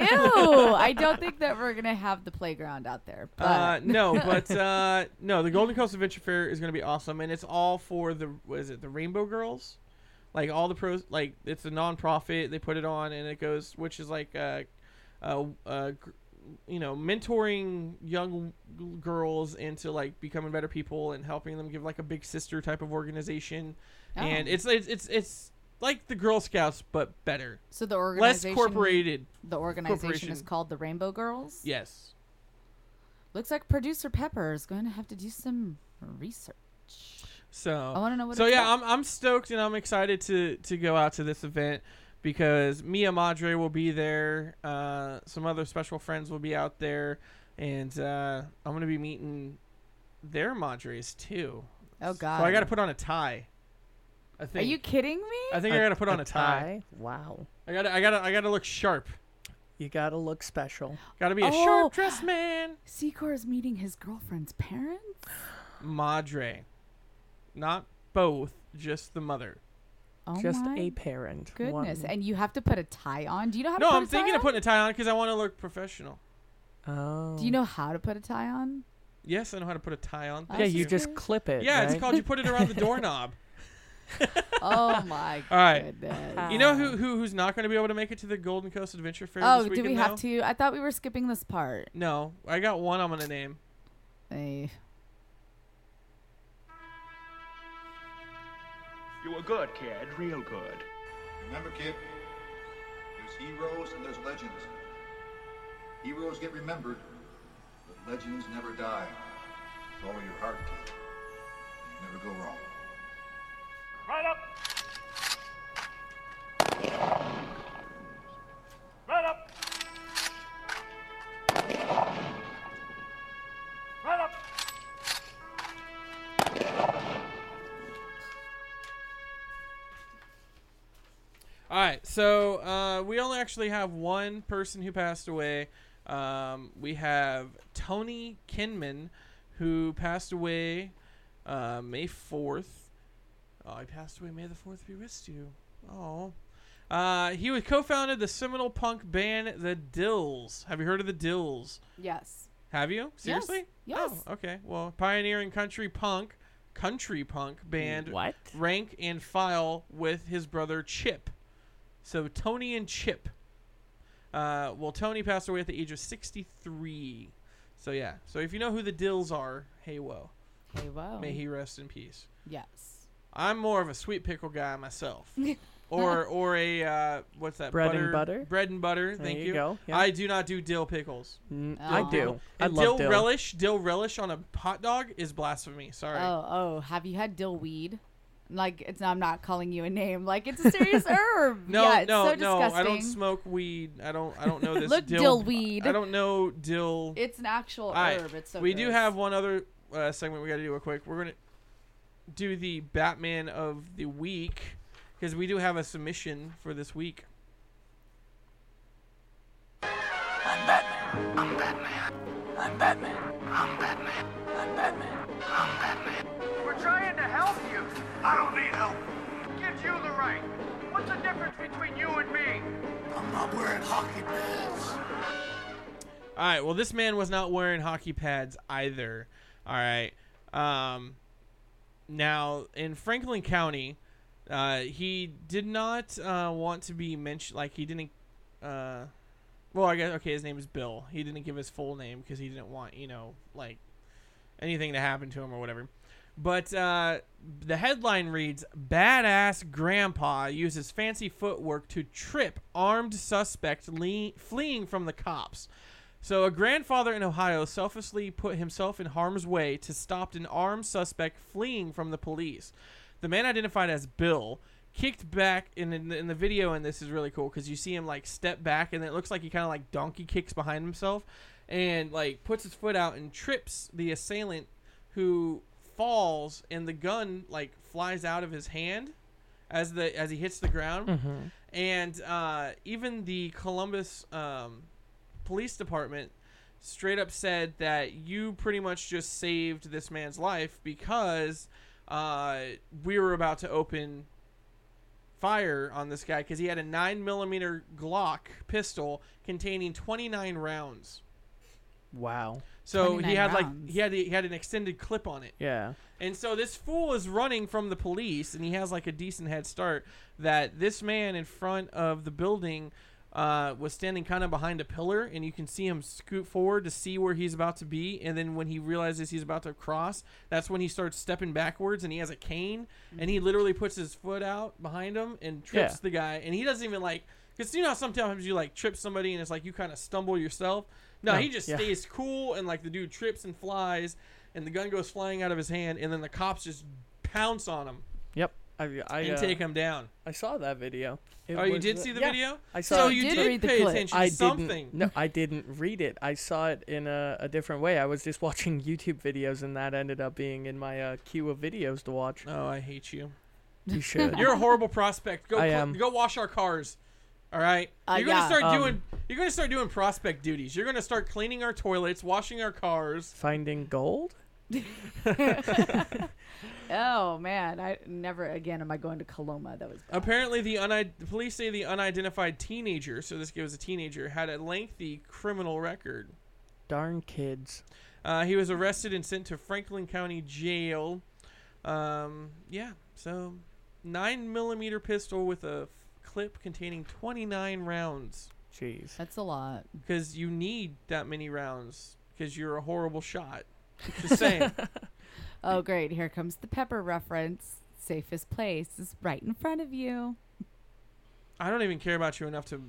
Ew! I don't think that we're gonna have the playground out there. But Uh, no, but uh, no, the Golden Coast Adventure Fair is going to be awesome, and it's all for the what is it the Rainbow Girls, like all the pros, like it's a non-profit. They put it on, and it goes, which is like, uh, uh, uh, you know, mentoring young girls into like becoming better people and helping them give like a big sister type of organization, and Oh. it's it's it's it's like the Girl Scouts but better, so the less organization, corporated. The organization is corporation. called the Rainbow Girls. Yes. Looks like producer Pepper is going to have to do some research. So I want to know what. so it's yeah. I'm I'm stoked and I'm excited to to go out to this event because Mia Madre will be there. Uh, some other special friends will be out there, and uh, I'm gonna be meeting their Madres too. Oh God. So I got to put on a tie. I Are you kidding me? I think I got to put on a tie. Wow. I got to I got to I got to look sharp. You gotta look special. Got to be a Oh. sharp dressed man. Secor is meeting his girlfriend's parents. Madre, not both, just the mother. Oh Just my a parent. goodness! One. And you have to put a tie on. Do you know how to put it on? No, put I'm a tie thinking of on? putting a tie on because I want to look professional. Oh. Do you know how to put a tie on? Yes, I know how to put a tie on. Yeah, Thank you just clip it. Yeah, it's right? called you put it around the doorknob. Oh my All right. goodness! You know who, who who's not going to be able to make it to the Golden Coast Adventure Fair Oh, this do we now? have to? I thought we were skipping this part. No, I got one. I'm going to name. Hey. You were good, kid. Real good. Remember, kid, there's heroes and there's legends. Heroes get remembered, but legends never die. Follow your heart, kid. All right, so uh, we only actually have one person who passed away. Um, we have Tony Kinman, who passed away uh, May 4th. Oh, he passed away May the 4th be with you. Oh. Uh, he was co-founded the seminal punk band The Dils. Have you heard of The Dils? Yes. Have you? Seriously? Yes. Oh, okay. Well, pioneering country punk, country punk band What? rank and file with his brother Chip. So Tony and Chip. Uh, well, Tony passed away at the age of 63. So yeah. So if you know who the Dils are, hey whoa, Hey, wow. may he rest in peace. Yes. I'm more of a sweet pickle guy myself. or or a uh, what's that? Bread and butter? Bread and butter. There Thank you you. go, yeah. I do not do dill pickles. Mm, Oh. I do. I And love dill, dill. relish. Dill relish on a hot dog is blasphemy. Sorry. Oh, oh. Have you had dill weed? Like it's. I'm not calling you a name. Like it's a serious herb. No, yeah, it's no, so no. I don't disgusting. smoke weed. I don't. I don't know this. Look, dill, dill weed. I don't know dill. It's an actual All right, herb. It's so. we do have one other uh, segment we got to do real quick. We're gonna do the Batman of the week because we do have a submission for this week. I'm Batman. I'm Batman. I'm Batman. I'm Batman. I'm Batman. I'm Batman. We're trying to help you. I don't need help. Gives you the right. What's the difference between you and me? I'm not wearing hockey pads. All right. Well, this man was not wearing hockey pads either. All right. Um, now in Franklin County, uh, he did not uh, want to be mentioned. Like he didn't. Uh, well, I guess okay. His name is Bill. He didn't give his full name because he didn't want you know like anything to happen to him or whatever. But uh, the headline reads: "Badass Grandpa uses fancy footwork to trip armed suspect le- fleeing from the cops." So, a grandfather in Ohio selflessly put himself in harm's way to stop an armed suspect fleeing from the police. The man identified as Bill kicked back in in the, in the video, and this is really cool because you see him like step back, and it looks like he kind of like donkey kicks behind himself, and like puts his foot out and trips the assailant, who falls, and the gun like flies out of his hand as the as he hits the ground, Mm-hmm. and uh, even the Columbus um, police department straight up said that you pretty much just saved this man's life because uh, we were about to open fire on this guy because he had a 9 millimeter Glock pistol containing 29 rounds. Wow. So he 29 had like he had he had an extended clip on it. Yeah. And so this fool is running from the police, and he has like a decent head start. That this man in front of the building uh, was standing kind of behind a pillar, and you can see him scoot forward to see where he's about to be. And then when he realizes he's about to cross, that's when he starts stepping backwards, and he has a cane, and he literally puts his foot out behind him and trips Yeah. the guy. And he doesn't even like, because you know sometimes you like trip somebody, and it's like you kind of stumble yourself. No, No, he just yeah. stays cool, and like the dude trips and flies, and the gun goes flying out of his hand, and then the cops just pounce on him Yep. I I, and uh, take him down. I saw that video. It oh, you did see the yeah. video? I saw So it. you did did read the pay clip. attention I to something. didn't. No, I didn't read it. I saw it in a, a different way. I was just watching YouTube videos, and that ended up being in my uh, queue of videos to watch. Oh, I hate you. You should. You're a horrible prospect. Go I cl- am. go wash our cars. All right. Uh, you're gonna yeah. start Um, doing. You're gonna start doing prospect duties. You're gonna start cleaning our toilets, washing our cars. Finding gold. Oh man, I never again am I going to Coloma. That was bad. Apparently, the, unid- the police say the unidentified teenager, so this guy was a teenager, had a lengthy criminal record. Darn kids. Uh, he was arrested and sent to Franklin County Jail. Um, yeah, so nine millimeter pistol with a f- clip containing 29 rounds. Jeez. That's a lot. Because you need that many rounds because you're a horrible shot. Just saying. Oh great, here comes the pepper reference. Safest place is right in front of you. I don't even care about you enough to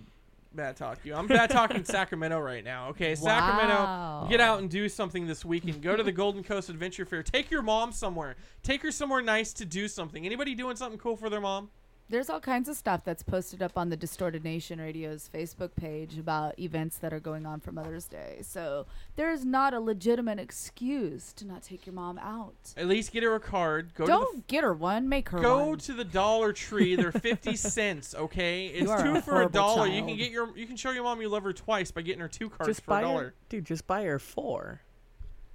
bad talk you. I'm bad talking Sacramento right now. Okay, Sacramento, get out and do something this weekend. Go to the Golden Coast Adventure Fair. Take your mom somewhere. Take her somewhere nice to do something. Anybody doing something cool for their mom? There's all kinds of stuff that's posted up on the Distorted Nation Radio's Facebook page about events that are going on for Mother's Day. So there's not a legitimate excuse to not take your mom out. At least get her a card. Go Don't to the get her one, make her Go one. to the Dollar Tree. They're fifty cents. Okay, it's two a for a horrible dollar. You can get your. You can show your mom you love her twice by getting her two cards Just for a buy dollar. her, dude. Just buy her four.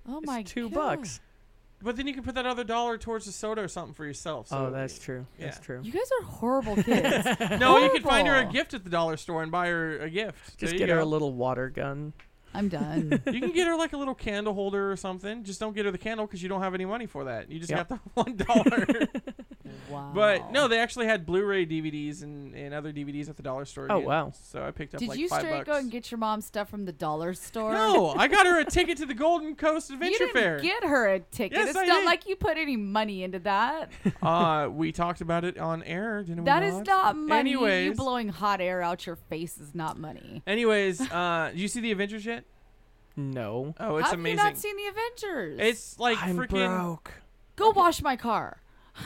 oh It's my two God. bucks. But then you can put that other dollar towards the soda or something for yourself. So oh, that's true. That's true. You guys are horrible kids. No, you can find her a gift at the dollar store and buy her a gift. Just There get you her a little water gun. I'm done. You can get her like a little candle holder or something. Just don't get her the candle because you don't have any money for that. You just Yep. got the one dollar. Wow. but no, they actually had Blu-ray DVDs and, and other DVDs at the dollar store. Oh, again. wow. So I picked up Did like you five straight bucks. go and get your mom stuff from the dollar store? no, I got her a ticket to the Golden Coast Adventure you Adventure didn't Fair. get her a ticket. Yes, it's I not did. like you put any money into that. uh, we talked about it on air, didn't That we? is not money. You Anyways, blowing hot air out your face is not money. anyways, uh, do you see the Avengers yet? No. Oh, it's Have amazing. you not seen the Avengers? it's like I'm freaking broke. Go wash my car.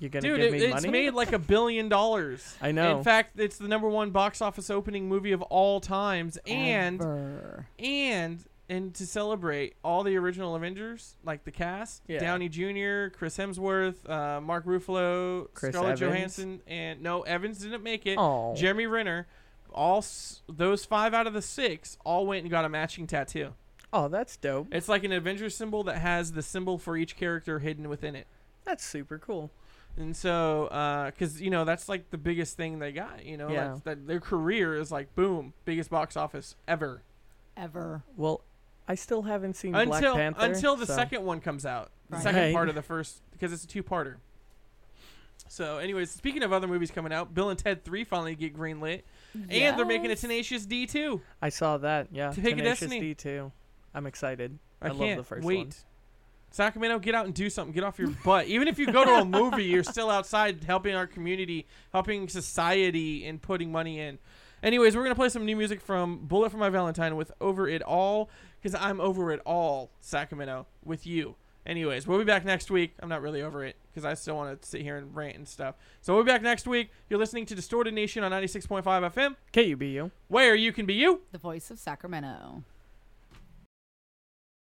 You gonna dude. give It, me it's money? made like a billion dollars. I know. In fact, it's the number one box office opening movie of all times, and Ever. and and to celebrate all the original Avengers, like the cast, Yeah. Downey Jr., Chris Hemsworth, uh, Mark Ruffalo, Chris Scarlett Evans. Johansson, and no, Evans didn't make it. Aw. Jeremy Renner, all s- those five out of the six all went and got a matching tattoo. oh, that's dope. It's like an Avengers symbol that has the symbol for each character hidden within it. That's super cool. And so, uh, because you know that's like the biggest thing they got. You know, Yeah. that's- that their career is like boom, biggest box office ever. Ever. Well, I still haven't seen Black until Panther until the so- second one comes out, the Right. second Right. part of the first, because it's a two-parter. So, anyways, speaking of other movies coming out, Bill and Ted Three finally get greenlit, and they're making a Tenacious D two. I saw that. Yeah. To Pick a Tenacious Destiny. D too. I'm excited. I, I, can't love the first wait. one. Sacramento, get out and do something. Get off your butt. Even if you go to a movie, you're still outside helping our community, helping society, and putting money in. Anyways, we're gonna play some new music from Bullet for My Valentine with Over It All, because I'm over it all, Sacramento, with you. Anyways, we'll be back next week. I'm not really over it because I still want to sit here and rant and stuff. So we'll be back next week. You're listening to Distorted Nation on 96.5 FM, KUBU. where you can be you. The voice of Sacramento.